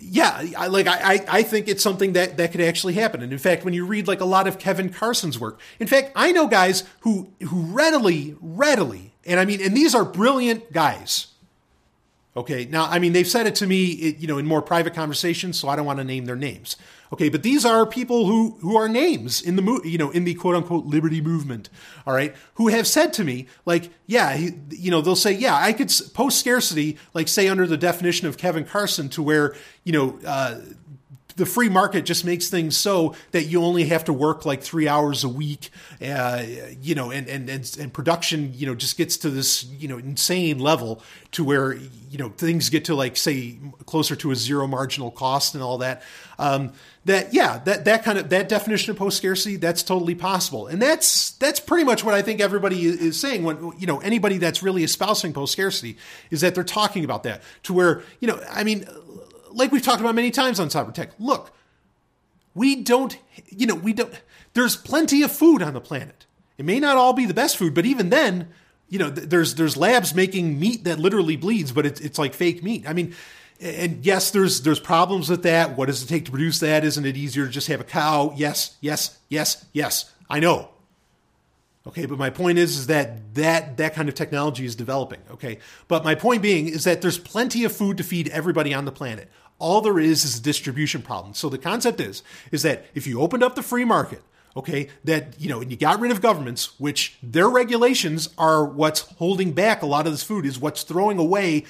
yeah, I, like I, I think it's something that, that could actually happen. And in fact, when you read like a lot of Kevin Carson's work, in fact, I know guys who who readily, readily, and I mean, and these are brilliant guys. Okay. Now, I mean, they've said it to me, you know, in more private conversations, so I don't want to name their names. Okay. But these are people who, who are names in the, you know, in the quote unquote liberty movement. All right. Who have said to me, like, yeah, he, you know, they'll say, yeah, I could post scarcity, like say under the definition of Kevin Carson to where, you know, uh, the free market just makes things so that you only have to work like three hours a week, uh, you know, and, and, and, and production, you know, just gets to this, you know, insane level to where, you know, things get to like, say, closer to a zero marginal cost and all that. Um, that, yeah, that, that kind of, that definition of post scarcity, that's totally possible. And that's, that's pretty much what I think everybody is saying when, you know, anybody that's really espousing post scarcity is that they're talking about that to where, you know, I mean, like we've talked about many times on Cyber Tech, look, we don't, you know, we don't, there's plenty of food on the planet. It may not all be the best food, but even then, you know, there's, there's labs making meat that literally bleeds, but it's, it's like fake meat. I mean, and yes, there's, there's problems with that. What does it take to produce that? Isn't it easier to just have a cow? Yes, yes, yes, yes. I know. Okay, but my point is, is that, that that kind of technology is developing. Okay, but my point being is that there's plenty of food to feed everybody on the planet. All there is is a distribution problem. So the concept is, is that if you opened up the free market, okay, that, you know, and you got rid of governments, which their regulations are what's holding back a lot of this food, is what's throwing away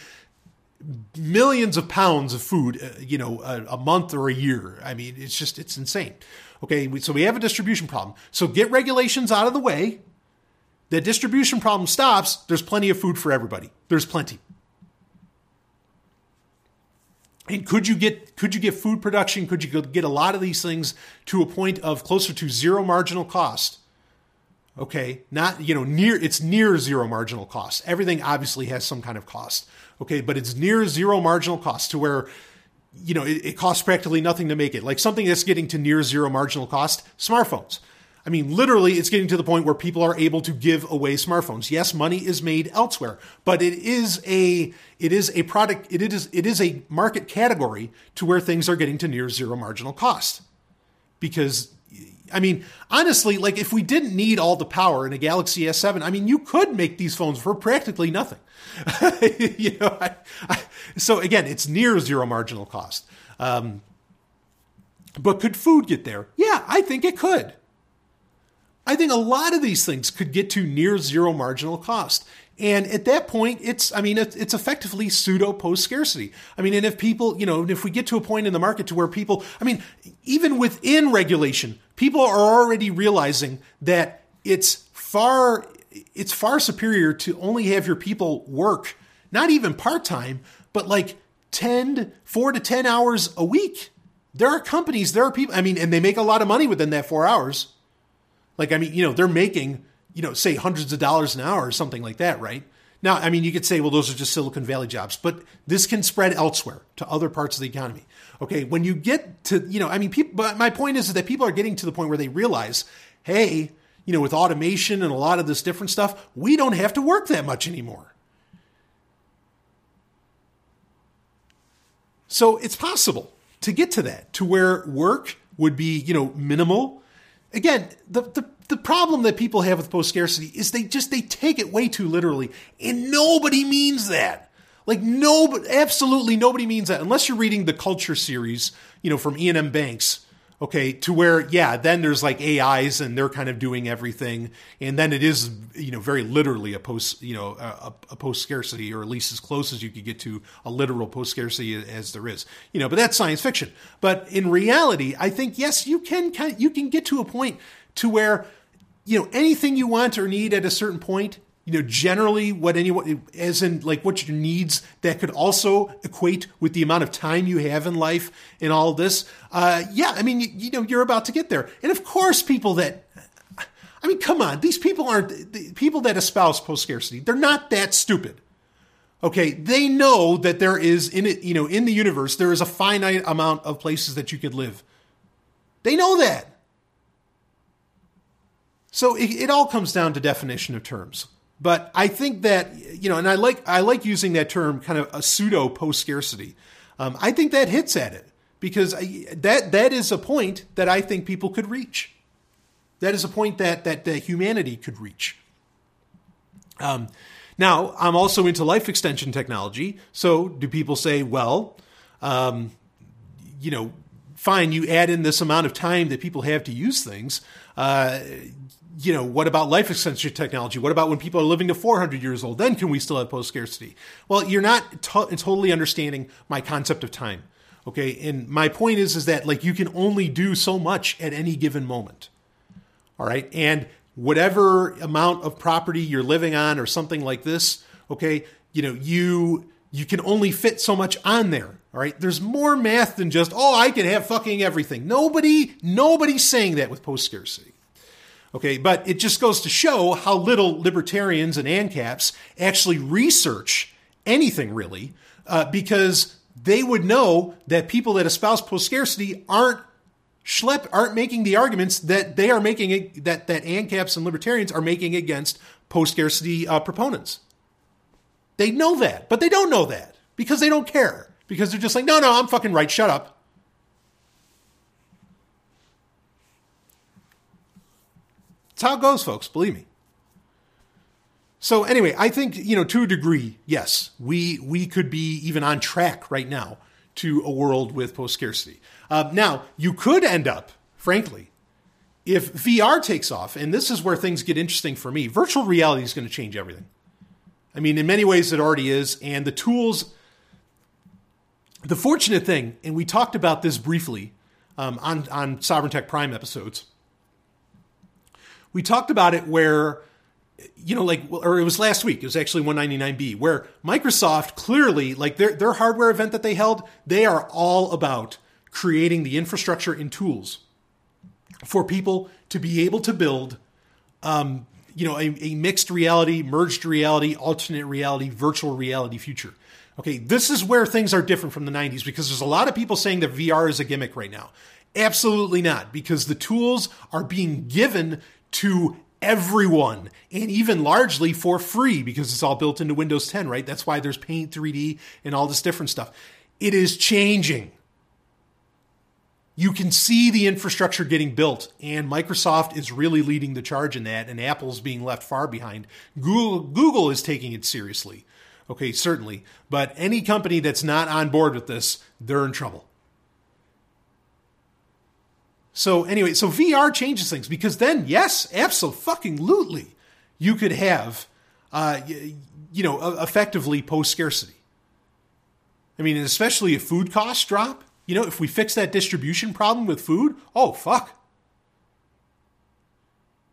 millions of pounds of food, uh, you know, a, a, month or a year. I mean, it's just, it's insane. Okay, so we have a distribution problem. So get regulations out of the way. The distribution problem stops. There's plenty of food for everybody. There's plenty. And could you get could you get food production? Could you get a lot of these things to a point of closer to zero marginal cost? Okay, not you know near it's near zero marginal cost. Everything obviously has some kind of cost. Okay, but it's near zero marginal cost to where you know, it, it, costs practically nothing to make it. Like something that's getting to near zero marginal cost, smartphones. I mean, literally, it's getting to the point where people are able to give away smartphones. Yes, money is made elsewhere, but it is a it is a product. It is it is a market category to where things are getting to near zero marginal cost. Because, I mean, honestly, like if we didn't need all the power in a Galaxy S7, I mean, you could make these phones for practically nothing. you know, I, I, so again, it's near zero marginal cost. Um, but could food get there? Yeah, I think it could. I think a lot of these things could get to near zero marginal cost. And at that point, it's, I mean, it's effectively pseudo post scarcity. I mean, and if people, you know, if we get to a point in the market to where people, I mean, even within regulation, people are already realizing that it's far, it's far superior to only have your people work, not even part time, but like 10, four to 10 hours a week. There are companies, there are people, I mean, and they make a lot of money within that four hours. Like, I mean, you know, they're making, you know, say hundreds of dollars an hour or something like that, right? Now, I mean, you could say, well, those are just Silicon Valley jobs, but this can spread elsewhere to other parts of the economy. Okay. When you get to, you know, I mean, people, but my point is that people are getting to the point where they realize, hey, you know, with automation and a lot of this different stuff, we don't have to work that much anymore. So it's possible to get to that, to where work would be, you know, minimal. Again, the, the, the problem that people have with post scarcity is they just, they take it way too literally. And nobody means that. Like nobody, absolutely nobody means that unless you're reading the culture series, you know, from Iain M. Banks okay to where yeah then there's like ais and they're kind of doing everything and then it is you know very literally a post you know a, a post scarcity or at least as close as you could get to a literal post scarcity as there is you know but that's science fiction but in reality i think yes you can you can get to a point to where you know anything you want or need at a certain point you know, generally what anyone, as in like what your needs that could also equate with the amount of time you have in life and all this. Uh, yeah, I mean, you, you know, you're about to get there. And of course, people that, I mean, come on, these people aren't, the people that espouse post scarcity, they're not that stupid. Okay, they know that there is in it, you know, in the universe, there is a finite amount of places that you could live. They know that. So it, it all comes down to definition of terms. But I think that you know, and I like I like using that term, kind of a pseudo post scarcity. Um, I think that hits at it because I, that that is a point that I think people could reach. That is a point that that, that humanity could reach. Um, Now, I'm also into life extension technology. So, do people say, well, um, you know, fine, you add in this amount of time that people have to use things. Uh, you know, what about life extension technology? What about when people are living to 400 years old? Then can we still have post scarcity? Well, you're not to- totally understanding my concept of time. Okay. And my point is, is that like you can only do so much at any given moment. All right. And whatever amount of property you're living on or something like this, okay, you know, you, you can only fit so much on there. All right. There's more math than just, oh, I can have fucking everything. Nobody, nobody's saying that with post scarcity. Okay. But it just goes to show how little libertarians and ANCAPs actually research anything really, uh, because they would know that people that espouse post scarcity aren't Schlepp aren't making the arguments that they are making it, that that ANCAPs and libertarians are making against post scarcity uh, proponents. They know that, but they don't know that because they don't care because they're just like, no, no, I'm fucking right. Shut up. It's how it goes, folks. Believe me. So anyway, I think you know to a degree, yes, we we could be even on track right now to a world with post scarcity. Uh, now you could end up, frankly, if VR takes off, and this is where things get interesting for me. Virtual reality is going to change everything. I mean, in many ways, it already is, and the tools. The fortunate thing, and we talked about this briefly um, on on Sovereign Tech Prime episodes. We talked about it where you know, like, or it was last week. It was actually 199B, where Microsoft clearly, like their their hardware event that they held, they are all about creating the infrastructure and tools for people to be able to build, um, you know, a, a mixed reality, merged reality, alternate reality, virtual reality future. Okay, this is where things are different from the 90s because there's a lot of people saying that VR is a gimmick right now. Absolutely not, because the tools are being given to everyone and even largely for free because it's all built into Windows 10, right? That's why there's Paint 3D and all this different stuff. It is changing. You can see the infrastructure getting built, and Microsoft is really leading the charge in that, and Apple's being left far behind. Google, Google is taking it seriously. Okay, certainly. But any company that's not on board with this, they're in trouble. So anyway, so VR changes things because then, yes, absolutely, you could have, uh, you know, effectively post scarcity. I mean, especially if food costs drop. You know, if we fix that distribution problem with food, oh fuck.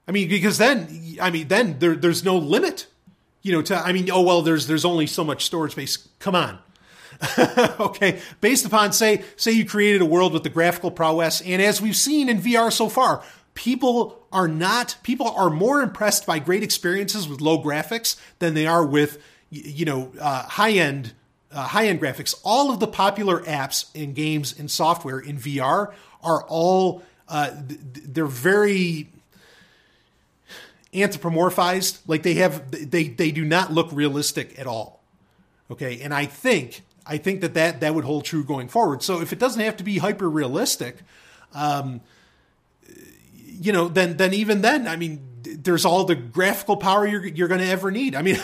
I mean, because then, I mean, then there, there's no limit. You know, to I mean, oh well, there's there's only so much storage space. Come on, okay, based upon say say you created a world with the graphical prowess, and as we've seen in VR so far, people are not people are more impressed by great experiences with low graphics than they are with you know uh, high end uh, high end graphics. All of the popular apps and games and software in VR are all uh, they're very anthropomorphized. Like they have they they do not look realistic at all. Okay, and I think I think that, that that would hold true going forward. So if it doesn't have to be hyper realistic, um, you know, then then even then, I mean, there's all the graphical power you're you're going to ever need. I mean,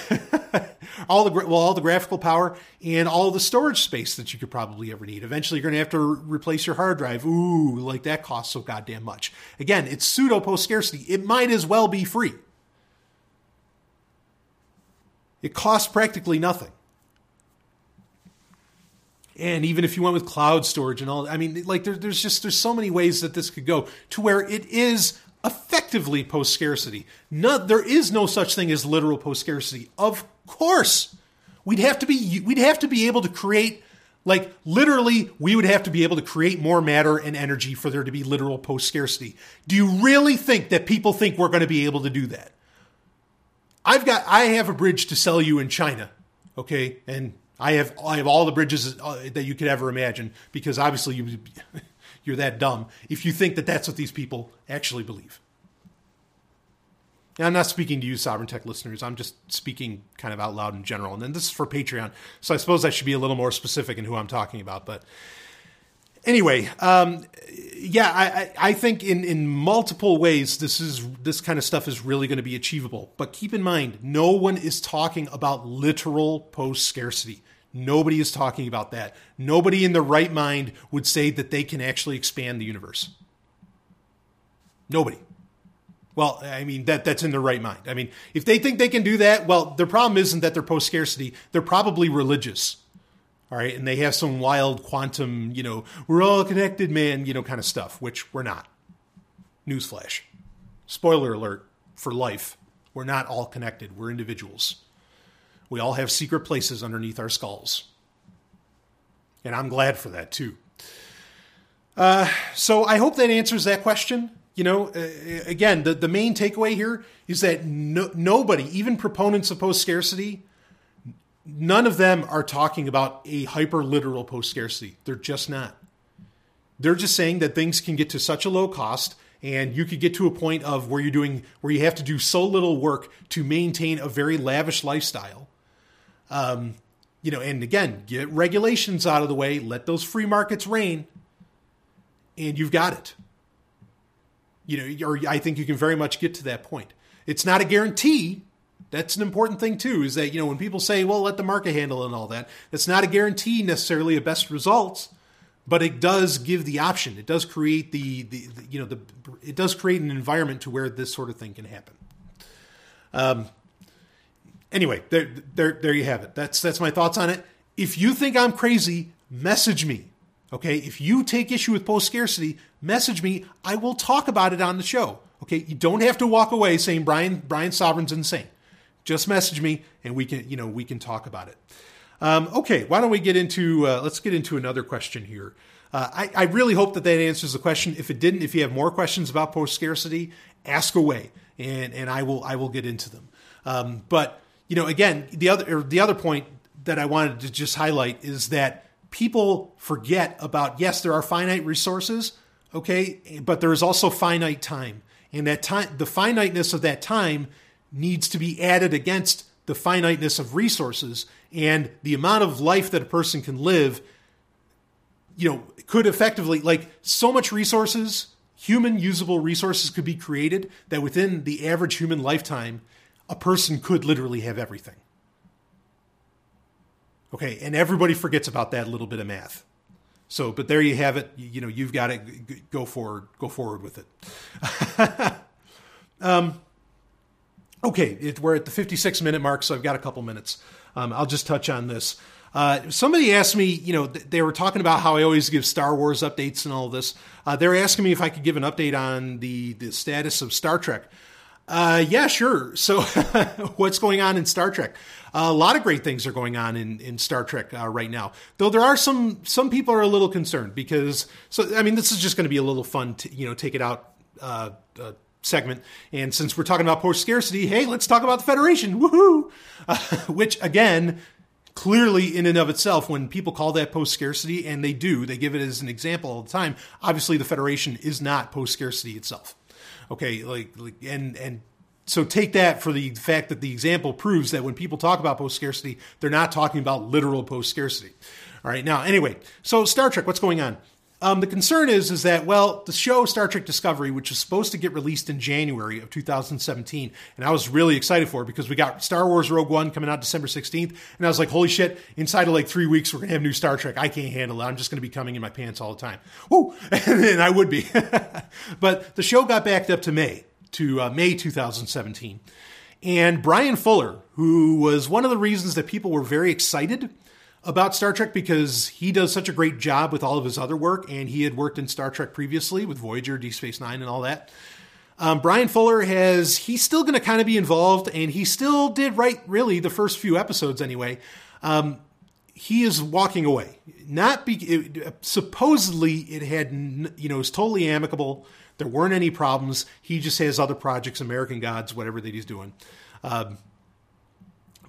all the well, all the graphical power and all the storage space that you could probably ever need. Eventually, you're going to have to re- replace your hard drive. Ooh, like that costs so goddamn much. Again, it's pseudo post scarcity. It might as well be free. It costs practically nothing. And even if you went with cloud storage and all, I mean, like there, there's just there's so many ways that this could go to where it is effectively post scarcity. No, there is no such thing as literal post scarcity. Of course, we'd have to be we'd have to be able to create like literally we would have to be able to create more matter and energy for there to be literal post scarcity. Do you really think that people think we're going to be able to do that? I've got I have a bridge to sell you in China, okay? And I have I have all the bridges uh, that you could ever imagine because obviously you you're that dumb if you think that that's what these people actually believe. And I'm not speaking to you, Sovereign Tech listeners. I'm just speaking kind of out loud in general. And then this is for Patreon, so I suppose I should be a little more specific in who I'm talking about. But anyway, um, yeah, I, I think in, in multiple ways this is this kind of stuff is really going to be achievable. But keep in mind, no one is talking about literal post scarcity. Nobody is talking about that. Nobody in their right mind would say that they can actually expand the universe. Nobody. Well, I mean that that's in their right mind. I mean, if they think they can do that, well, their problem isn't that they're post scarcity. They're probably religious. All right, and they have some wild quantum, you know, we're all connected, man, you know, kind of stuff, which we're not. Newsflash. Spoiler alert for life. We're not all connected. We're individuals. We all have secret places underneath our skulls. And I'm glad for that too. Uh, so I hope that answers that question you know, uh, again, the, the main takeaway here is that no, nobody, even proponents of post scarcity, none of them are talking about a hyper literal post scarcity. They're just not. They're just saying that things can get to such a low cost and you could get to a point of where you're doing where you have to do so little work to maintain a very lavish lifestyle. Um, you know, and again, get regulations out of the way, let those free markets reign, and you've got it you know, or I think you can very much get to that point. It's not a guarantee. That's an important thing too. Is that you know when people say, "Well, let the market handle it and all that," that's not a guarantee necessarily of best results, but it does give the option. It does create the, the, the you know the it does create an environment to where this sort of thing can happen. Um. Anyway, there, there, there you have it. That's that's my thoughts on it. If you think I'm crazy, message me. Okay, if you take issue with post scarcity, message me. I will talk about it on the show. Okay, you don't have to walk away saying Brian Brian Sovereign's insane. Just message me, and we can you know we can talk about it. Um, okay, why don't we get into uh, let's get into another question here. Uh, I, I really hope that that answers the question. If it didn't, if you have more questions about post scarcity, ask away, and and I will I will get into them. Um, but you know, again, the other the other point that I wanted to just highlight is that people forget about yes, there are finite resources, okay, but there is also finite time. And that time, the finiteness of that time needs to be added against the finiteness of resources and the amount of life that a person can live, you know, could effectively, like so much resources, human usable resources could be created that within the average human lifetime, a person could literally have everything. Okay, and everybody forgets about that little bit of math. So, but there you have it. You, know, you've got to go forward. Go forward with it. um, okay, it, we're at the 56 minute mark, so I've got a couple minutes. Um, I'll just touch on this. Uh, somebody asked me, you know, they were talking about how I always give Star Wars updates and all this. Uh, they were asking me if I could give an update on the the status of Star Trek. Uh, yeah, sure. So, what's going on in Star Trek? A lot of great things are going on in, in Star Trek uh, right now. Though there are some some people are a little concerned because so I mean this is just going to be a little fun to you know take it out uh, uh, segment. And since we're talking about post scarcity, hey, let's talk about the Federation. Woohoo! Uh, which again. Clearly, in and of itself, when people call that post scarcity, and they do, they give it as an example all the time. Obviously, the Federation is not post scarcity itself. Okay, like, like and and so take that for the fact that the example proves that when people talk about post scarcity, they're not talking about literal post scarcity. All right. Now, anyway, so Star Trek, what's going on? Um, the concern is is that well, the show Star Trek Discovery, which is supposed to get released in January of 2017, and I was really excited for it because we got Star Wars Rogue One coming out December 16th, and I was like, holy shit! Inside of like three weeks, we're gonna have new Star Trek. I can't handle it. I'm just gonna be coming in my pants all the time. Woo! and I would be, but the show got backed up to May to uh, May 2017, and Bryan Fuller, who was one of the reasons that people were very excited about Star Trek because he does such a great job with all of his other work, and he had worked in Star Trek previously with Voyager, Deep Space Nine, and all that. Um, Bryan Fuller has he's still going to kind of be involved, and he still did write really the first few episodes anyway. Um, he is walking away. Not be it, supposedly it had you know was totally amicable. There weren't any problems. He just has other projects, American Gods, whatever that he's doing. Um,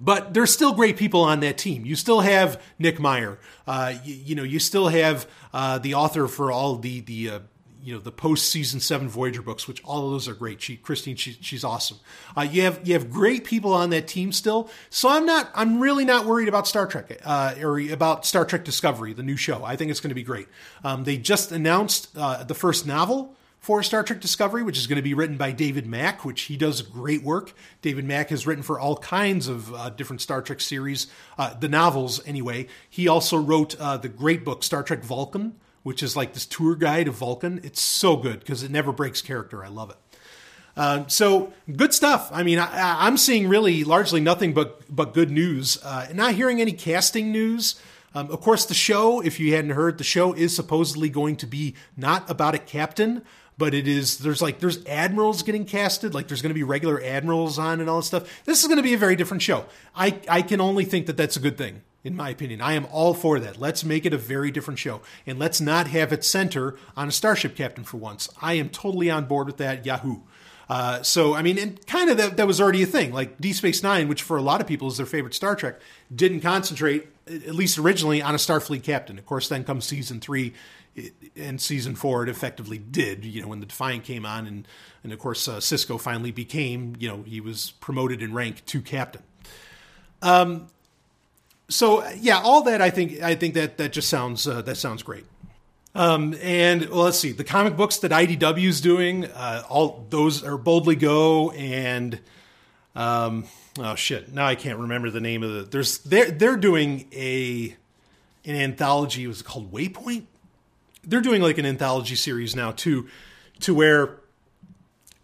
but there's still great people on that team. You still have Nick Meyer. Uh, you, you, know, you still have uh, the author for all the the uh, you know the post season seven Voyager books, which all of those are great. She Christine, she, she's awesome. Uh, you have you have great people on that team still, so I'm not I'm really not worried about Star Trek uh, or about Star Trek Discovery, the new show. I think it's going to be great. Um, they just announced uh, the first novel for Star Trek Discovery, which is going to be written by David Mack, which he does great work. David Mack has written for all kinds of uh, different Star Trek series, uh, the novels anyway. He also wrote uh, the great book Star Trek Vulcan, which is like this tour guide of Vulcan. It's so good because it never breaks character. I love it. Uh, so good stuff. I mean, I, am seeing really largely nothing but but good news. Uh, not hearing any casting news. Um, of course, the show, if you hadn't heard, the show is supposedly going to be not about a captain, but it is there's like there's admirals getting casted like there's going to be regular admirals on and all this stuff. This is going to be a very different show. I i can only think that that's a good thing in my opinion. I am all for that. Let's make it a very different show and let's not have it center on a starship captain for once. I am totally on board with that yahoo uh, so I mean, and kind of that, that was already a thing. Like Deep Space Nine, which for a lot of people is their favorite Star Trek, didn't concentrate at least originally on a Starfleet captain. Of course, then comes season three, and season four it effectively did you know when the defiant came on and and of course uh, Sisko finally became you know he was promoted in rank to captain um so yeah all that i think i think that that just sounds uh, that sounds great um and well, let's see. The comic books that idw is doing uh all those are boldly go and um oh shit. Now i can't remember the name of the there's they're they're doing a an anthology. It called waypoint? They're doing like an anthology series now too, to where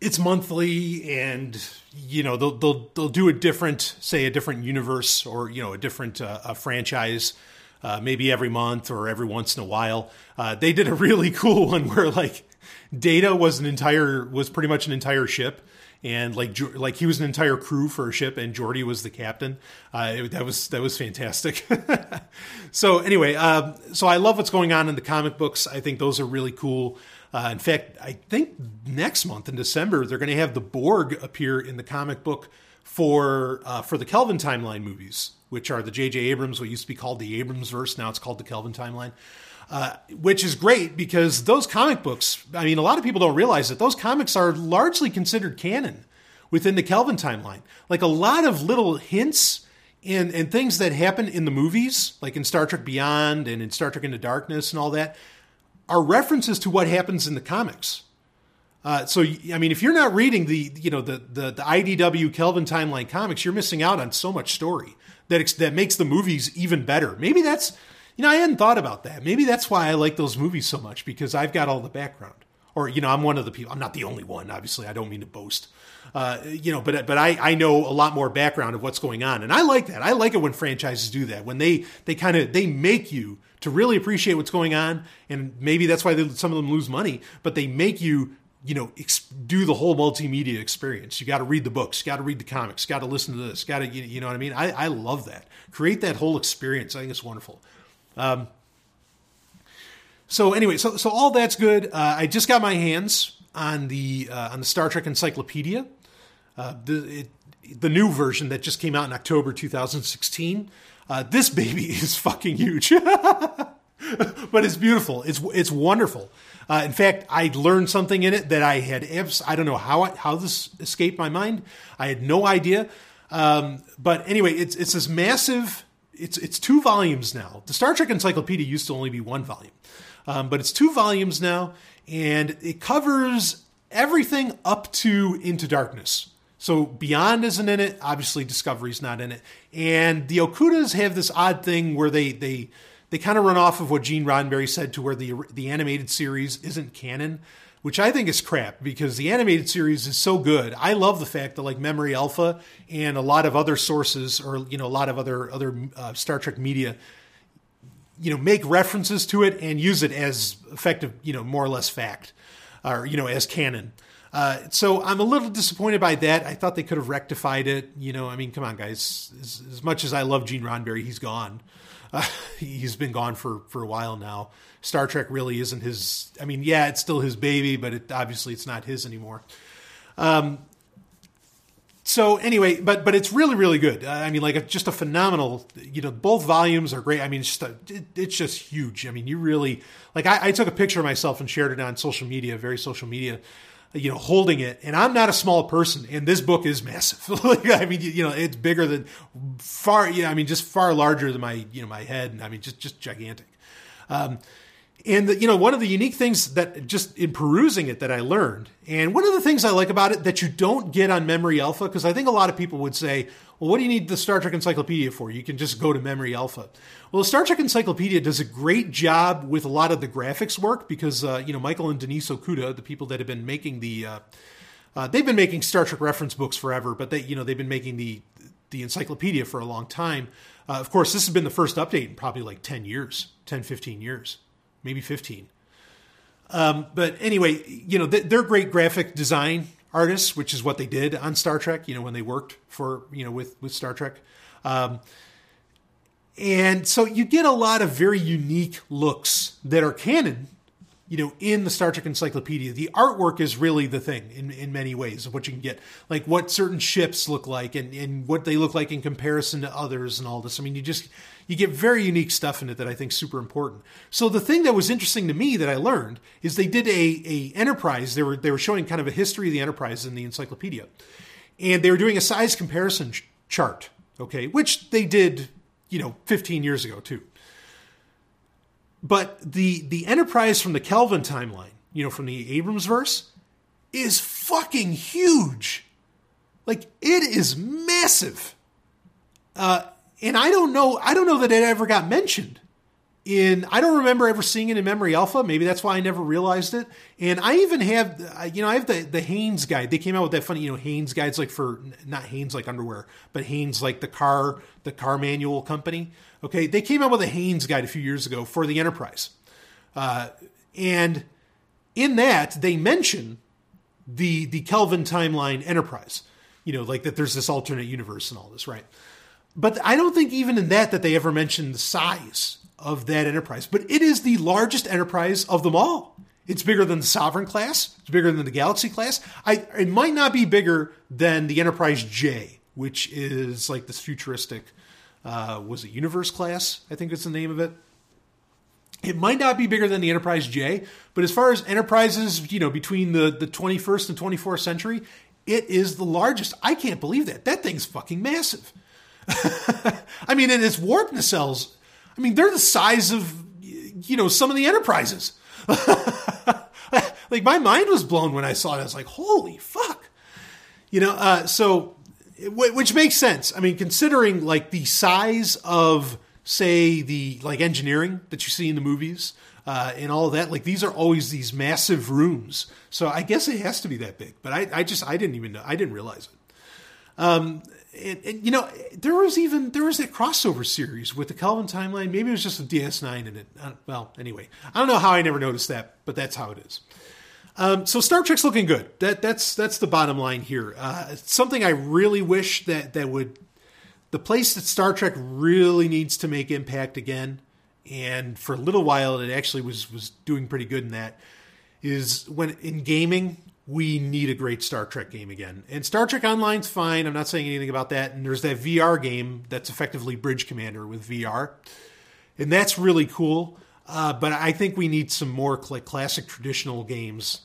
it's monthly and you know they'll they'll they'll do a different say a different universe or you know a different uh, a franchise uh, maybe every month or every once in a while. Uh, they did a really cool one where like Data was an entire was pretty much an entire ship and like like he was an entire crew for a ship, and Geordi was the captain. Uh, it, that was that was fantastic. so anyway, uh, so I love what's going on in the comic books. I think those are really cool. Uh, in fact, I think next month in December they're going to have the Borg appear in the comic book for uh, for the Kelvin timeline movies, which are the J.J. Abrams, what used to be called the Abrams verse, now it's called the Kelvin timeline. Uh, which is great because those comic books, I mean, a lot of people don't realize that those comics are largely considered canon within the Kelvin timeline. Like a lot of little hints and, and things that happen in the movies, like in Star Trek Beyond and in Star Trek Into Darkness and all that, are references to what happens in the comics. Uh, so I mean, if you're not reading the you know the, the the IDW Kelvin timeline comics, you're missing out on so much story that that makes the movies even better. Maybe that's you know, I hadn't thought about that. Maybe that's why I like those movies so much because I've got all the background. Or you know, I'm one of the people. I'm not the only one. Obviously, I don't mean to boast. Uh, you know, but but I, I know a lot more background of what's going on, and I like that. I like it when franchises do that when they they kind of they make you to really appreciate what's going on, and maybe that's why they, some of them lose money. But they make you you know ex- do the whole multimedia experience. You got to read the books, got to read the comics, got to listen to this, got to you, you know what I mean. I I love that. Create that whole experience. I think it's wonderful. Um, so anyway, so so all that's good. Uh, I just got my hands on the uh, on the Star Trek Encyclopedia, uh, the it, the new version that just came out in October 2016. Uh, this baby is fucking huge, but it's beautiful. It's it's wonderful. Uh, in fact, I learned something in it that I had. Abs- I don't know how I, how this escaped my mind. I had no idea. Um, but anyway, it's it's this massive it's it's two volumes now. The Star Trek Encyclopedia used to only be one volume, um, but it's two volumes now, and it covers everything up to Into Darkness. So Beyond isn't in it. Obviously, Discovery's not in it, and the Okudas have this odd thing where they they they kind of run off of what Gene Roddenberry said to where the the animated series isn't canon which I think is crap because the animated series is so good. I love the fact that like Memory Alpha and a lot of other sources or you know a lot of other other uh, Star Trek media you know make references to it and use it as effective, you know, more or less fact or you know as canon. Uh, so I'm a little disappointed by that. I thought they could have rectified it. You know, I mean, come on, guys. As, as much as I love Gene Roddenberry, he's gone. Uh, he's been gone for for a while now. Star Trek really isn't his. I mean, yeah, it's still his baby, but it, obviously it's not his anymore. Um, so anyway, but but it's really really good. I mean, like just a phenomenal. You know, both volumes are great. I mean, it's just a, it, it's just huge. I mean, you really like. I, I took a picture of myself and shared it on social media, very social media. You know, holding it, and I'm not a small person, and this book is massive. like, I mean, you, know, it's bigger than far. Yeah, I mean, just far larger than my you know my head. And I mean, just just gigantic. Um, and the, you know, one of the unique things that just in perusing it that I learned, and one of the things I like about it that you don't get on Memory Alpha, because I think a lot of people would say, well, what do you need the Star Trek Encyclopedia for? You can just go to Memory Alpha. Well, the Star Trek Encyclopedia does a great job with a lot of the graphics work because, uh, you know, Michael and Denise Okuda, the people that have been making the, uh, uh, they've been making Star Trek reference books forever, but they, you know, they've been making the, the encyclopedia for a long time. Uh, of course, this has been the first update in probably like 10 years, 10, 15 years maybe 15. Um, but anyway, you know, they're great graphic design artists, which is what they did on Star Trek, you know, when they worked for, you know, with, with Star Trek. Um, and so you get a lot of very unique looks that are canon you know, in the Star Trek Encyclopedia, the artwork is really the thing in, in many ways of what you can get, like what certain ships look like and, and what they look like in comparison to others and all this. I mean, you just you get very unique stuff in it that I think super important. So the thing that was interesting to me that I learned is they did a a Enterprise. They were they were showing kind of a history of the Enterprise in the encyclopedia, and they were doing a size comparison ch- chart. Okay, which they did, you know, 15 years ago too. But the the Enterprise from the Kelvin timeline, you know, from the Abrams verse, is fucking huge. Like it is massive. Uh, and I don't know. I don't know that it ever got mentioned. In I don't remember ever seeing it in Memory Alpha. Maybe that's why I never realized it. And I even have, you know, I have the the Haynes guide. They came out with that funny, you know, Haynes guides like for not Hanes like underwear, but Haynes like the car the car manual company. Okay, they came out with a Haynes guide a few years ago for the Enterprise, uh, and in that they mention the the Kelvin timeline Enterprise. You know, like that there's this alternate universe and all this, right? But I don't think even in that that they ever mentioned the size of that Enterprise. But it is the largest Enterprise of them all. It's bigger than the Sovereign class. It's bigger than the Galaxy class. I, it might not be bigger than the Enterprise J, which is like this futuristic uh, was it Universe class? I think it's the name of it. It might not be bigger than the Enterprise J, but as far as enterprises, you know, between the, the 21st and 24th century, it is the largest. I can't believe that. That thing's fucking massive. I mean, and its warp nacelles, I mean, they're the size of, you know, some of the enterprises. like, my mind was blown when I saw it. I was like, holy fuck. You know, uh, so which makes sense. I mean, considering like the size of say the like engineering that you see in the movies uh, and all that, like these are always these massive rooms. So I guess it has to be that big. But I, I just I didn't even know. I didn't realize it. Um, and, and, you know, there was even there was that crossover series with the Kelvin timeline. Maybe it was just a DS9 in it. Uh, well, anyway, I don't know how I never noticed that, but that's how it is. Um, so Star Trek's looking good. That that's that's the bottom line here. Uh, something I really wish that that would the place that Star Trek really needs to make impact again, and for a little while it actually was was doing pretty good in that. Is when in gaming we need a great Star Trek game again. And Star Trek Online's fine. I'm not saying anything about that. And there's that VR game that's effectively Bridge Commander with VR, and that's really cool. Uh, but I think we need some more classic traditional games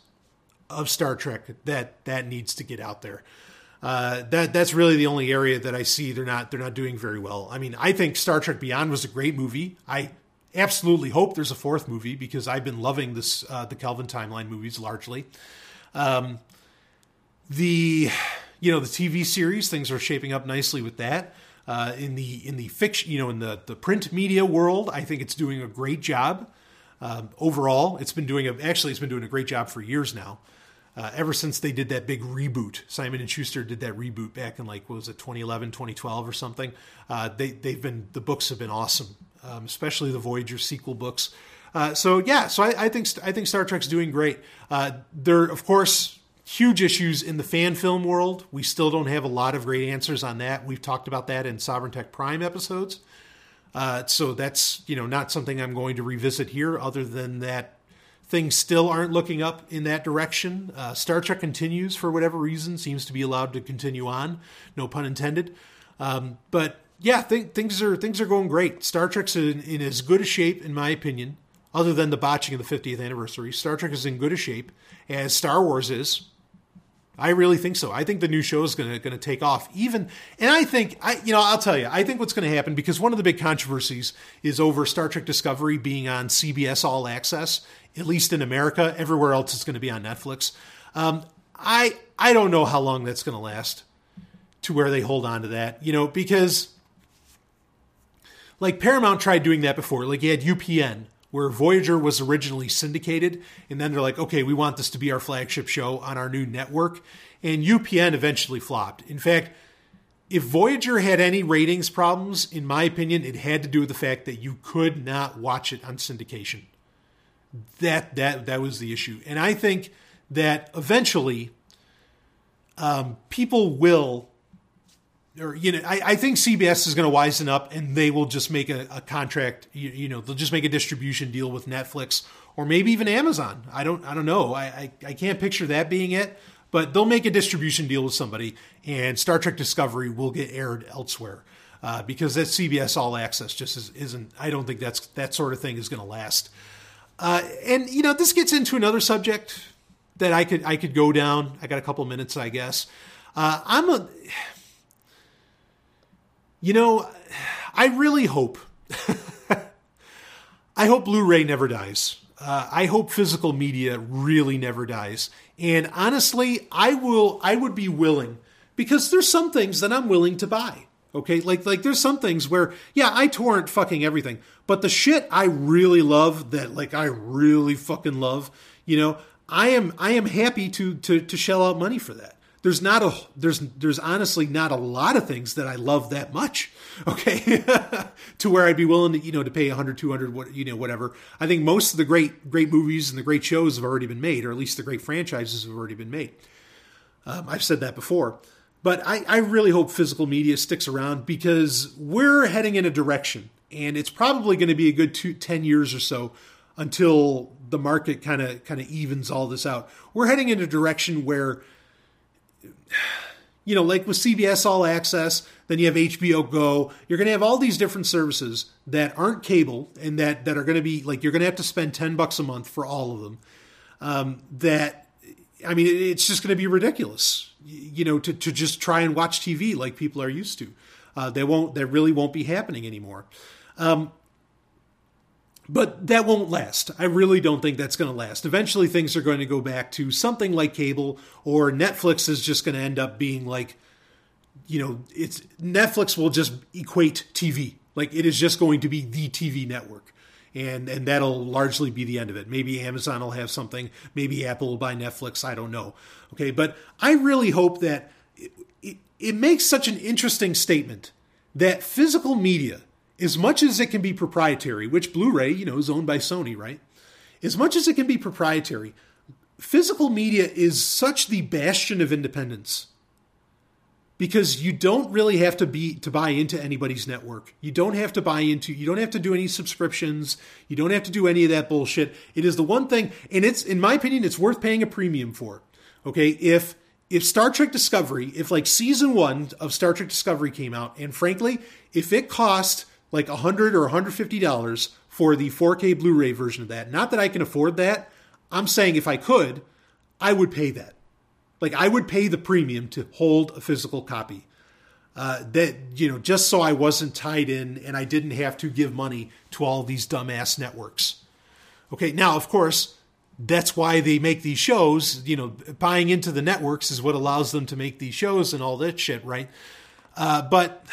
of Star Trek that that needs to get out there. Uh, that that's really the only area that I see they're not they're not doing very well. I mean, I think Star Trek Beyond was a great movie. I absolutely hope there's a fourth movie because I've been loving this uh, the Kelvin timeline movies largely. Um, the you know the TV series things are shaping up nicely with that. Uh, in the in the fiction, you know, in the the print media world, I think it's doing a great job. Um, overall, it's been doing a, actually it's been doing a great job for years now. Uh, ever since they did that big reboot, Simon and Schuster did that reboot back in like what was it 2011, 2012 or something. Uh, they they've been the books have been awesome, um, especially the Voyager sequel books. Uh, so yeah, so I, I, think I think Star Trek's doing great. Uh, there, of course, huge issues in the fan film world. We still don't have a lot of great answers on that. We've talked about that in Sovryn Tech Prime episodes. Uh, so that's you know not something I'm going to revisit here, other than that things still aren't looking up in that direction. Uh, Star Trek continues for whatever reason, seems to be allowed to continue on, no pun intended. Um, but yeah, th- things are things are going great. Star Trek's in, in as good a shape, in my opinion, other than the botching of the 50th anniversary. Star Trek is in good a shape as Star Wars is. I really think so. I think the new show is going to going to take off. Even and I think I you know I'll tell you I think what's going to happen because one of the big controversies is over Star Trek Discovery being on CBS All Access at least in America. Everywhere else it's going to be on Netflix. Um, I I don't know how long that's going to last to where they hold on to that. You know because like Paramount tried doing that before. Like you had UPN where Voyager was originally syndicated, and then they're like, okay, we want this to be our flagship show on our new network. And UPN eventually flopped. In fact, if Voyager had any ratings problems, in my opinion, it had to do with the fact that you could not watch it on syndication. That that that was the issue, and I think that eventually, um, people will or you know, I, I think CBS is going to wisen up and they will just make a, a contract. You, you, know, they'll just make a distribution deal with Netflix or maybe even Amazon. I don't, I don't know. I, I, I can't picture that being it, but they'll make a distribution deal with somebody, and Star Trek Discovery will get aired elsewhere uh, because that CBS All Access just is, isn't. I don't think that's that sort of thing is going to last. Uh, and you know, this gets into another subject that I could I could go down. I got a couple minutes, I guess. Uh, I'm a you know, I really hope. I hope Blu ray never dies. Uh, I hope physical media really never dies. And honestly, I will. I would be willing because there's some things that I'm willing to buy. Okay, like like there's some things where yeah, I torrent fucking everything, but the shit I really love that like I really fucking love, you know, I am I am happy to to to shell out money for that there's not a there's there's honestly not a lot of things that I love that much. Okay, to where I'd be willing to you know to pay 100, 200, what you know whatever. I think most of the great great movies and the great shows have already been made, or at least the great franchises have already been made. Um, I've said that before, but I, I really hope physical media sticks around because we're heading in a direction, and it's probably going to be a good two, 10 years or so until the market kind of kind of evens all this out. We're heading in a direction where you know, like with CBS All Access, then you have HBO Go. You're going to have all these different services that aren't cable and that that are going to be like you're going to have to spend ten bucks a month for all of them. Um, that I mean, it's just going to be ridiculous, you know, to to just try and watch TV like people are used to. Uh, they won't. That really won't be happening anymore. Um, but that won't last. I really don't think that's going to last. Eventually, things are going to go back to something like cable, or Netflix is just going to end up being like, you know, it's Netflix will just equate TV. Like it is just going to be the TV network, and and that'll largely be the end of it. Maybe Amazon will have something. Maybe Apple will buy Netflix. I don't know. Okay, but I really hope that it, it, it makes such an interesting statement that physical media as much as it can be proprietary, which Blu-ray, you know, is owned by Sony, right? As much as it can be proprietary, physical media is such the bastion of independence because you don't really have to be to buy into anybody's network. You don't have to buy into you don't have to do any subscriptions. You don't have to do any of that bullshit. It is the one thing and it's in my opinion it's worth paying a premium for. Okay? If if Star Trek Discovery, if like season 1 of Star Trek Discovery came out and frankly, if it cost like 100 or 150 dollars for the 4K Blu-ray version of that. Not that I can afford that. I'm saying if I could, I would pay that. Like I would pay the premium to hold a physical copy. Uh, that you know, just so I wasn't tied in and I didn't have to give money to all these dumbass networks. Okay, now of course, that's why they make these shows. You know, buying into the networks is what allows them to make these shows and all that shit, right? Uh, but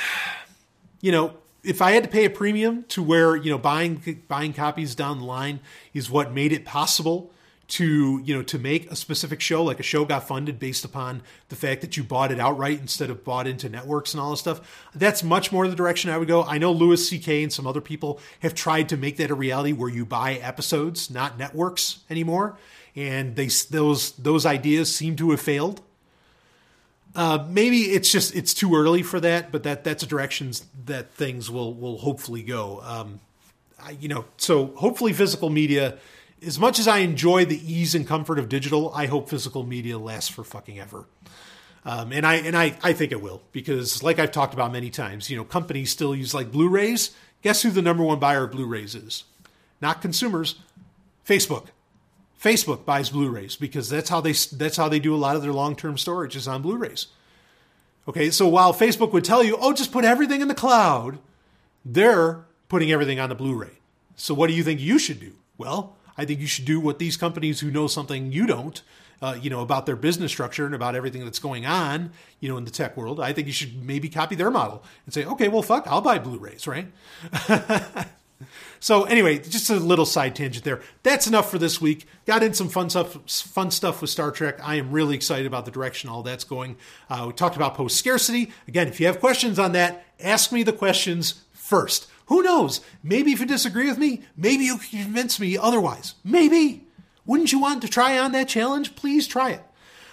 you know, if I had to pay a premium to where you know buying buying copies down the line is what made it possible to you know to make a specific show like a show got funded based upon the fact that you bought it outright instead of bought into networks and all this stuff that's much more the direction i would go. I know louis ck and some other people have tried to make that a reality where you buy episodes not networks anymore. And they those those ideas seem to have failed uh, maybe it's just it's too early for that, but that that's a direction that things will will hopefully go. Um, I, you know, so hopefully physical media as much as I enjoy the ease and comfort of digital, I hope physical media lasts for fucking ever. Um, and I and I, I think it will because, like I've talked about many times, you know, companies still use like Blu-rays. Guess who the number one buyer of Blu-rays is? Not consumers, Facebook. Facebook buys Blu-rays because that's how they that's how they do a lot of their long-term storage is on Blu-rays. Okay, so while Facebook would tell you, "Oh, just put everything in the cloud," they're putting everything on the Blu-ray. So what do you think you should do? Well, I think you should do what these companies who know something you don't uh, you know, about their business structure and about everything that's going on, you know, in the tech world, I think you should maybe copy their model and say, okay, well, fuck, I'll buy Blu-rays, right? so anyway, just a little side tangent there. That's enough for this week. Got in some fun stuff, fun stuff with Star Trek. I am really excited about the direction all that's going. Uh, we talked about post scarcity. Again, if you have questions on that, ask me the questions first. Who knows? Maybe if you disagree with me, maybe you can convince me otherwise. Maybe. Wouldn't you want to try on that challenge? Please try it.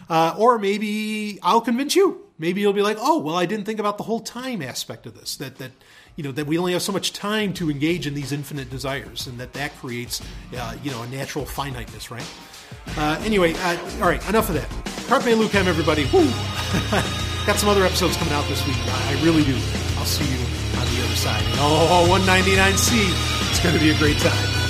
Uh, or maybe I'll convince you. Maybe you'll be like, oh, well, I didn't think about the whole time aspect of this. That that you know that we only have so much time to engage in these infinite desires, and that that creates uh, you know a natural finiteness, right? Uh, anyway, uh, all right, enough of that. Carpe Lucem, everybody. Got some other episodes coming out this week. I really do. I'll see you on the other side. oh, 199C. It's going to be a great time.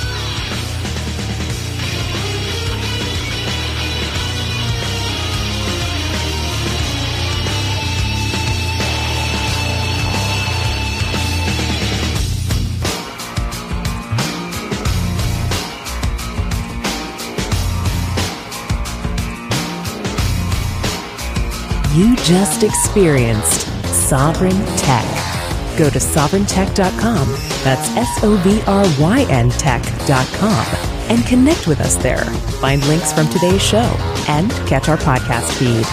You just experienced Sovryn Tech. Go to sovryntech.com, that's S O V R Y N tech.com, and connect with us there. Find links from today's show and catch our podcast feed.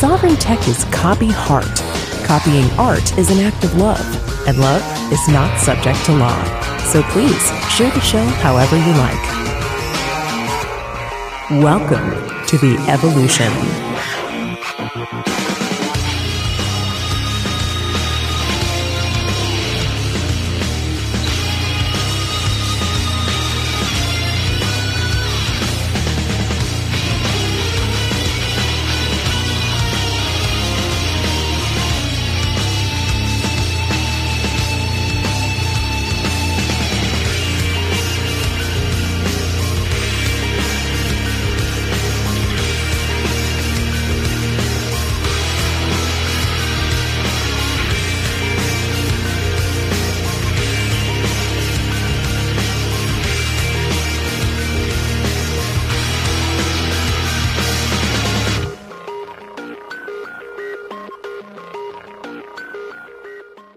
Sovryn Tech is copy heart. Copying art is an act of love, and love is not subject to law. So please share the show however you like. Welcome to the evolution.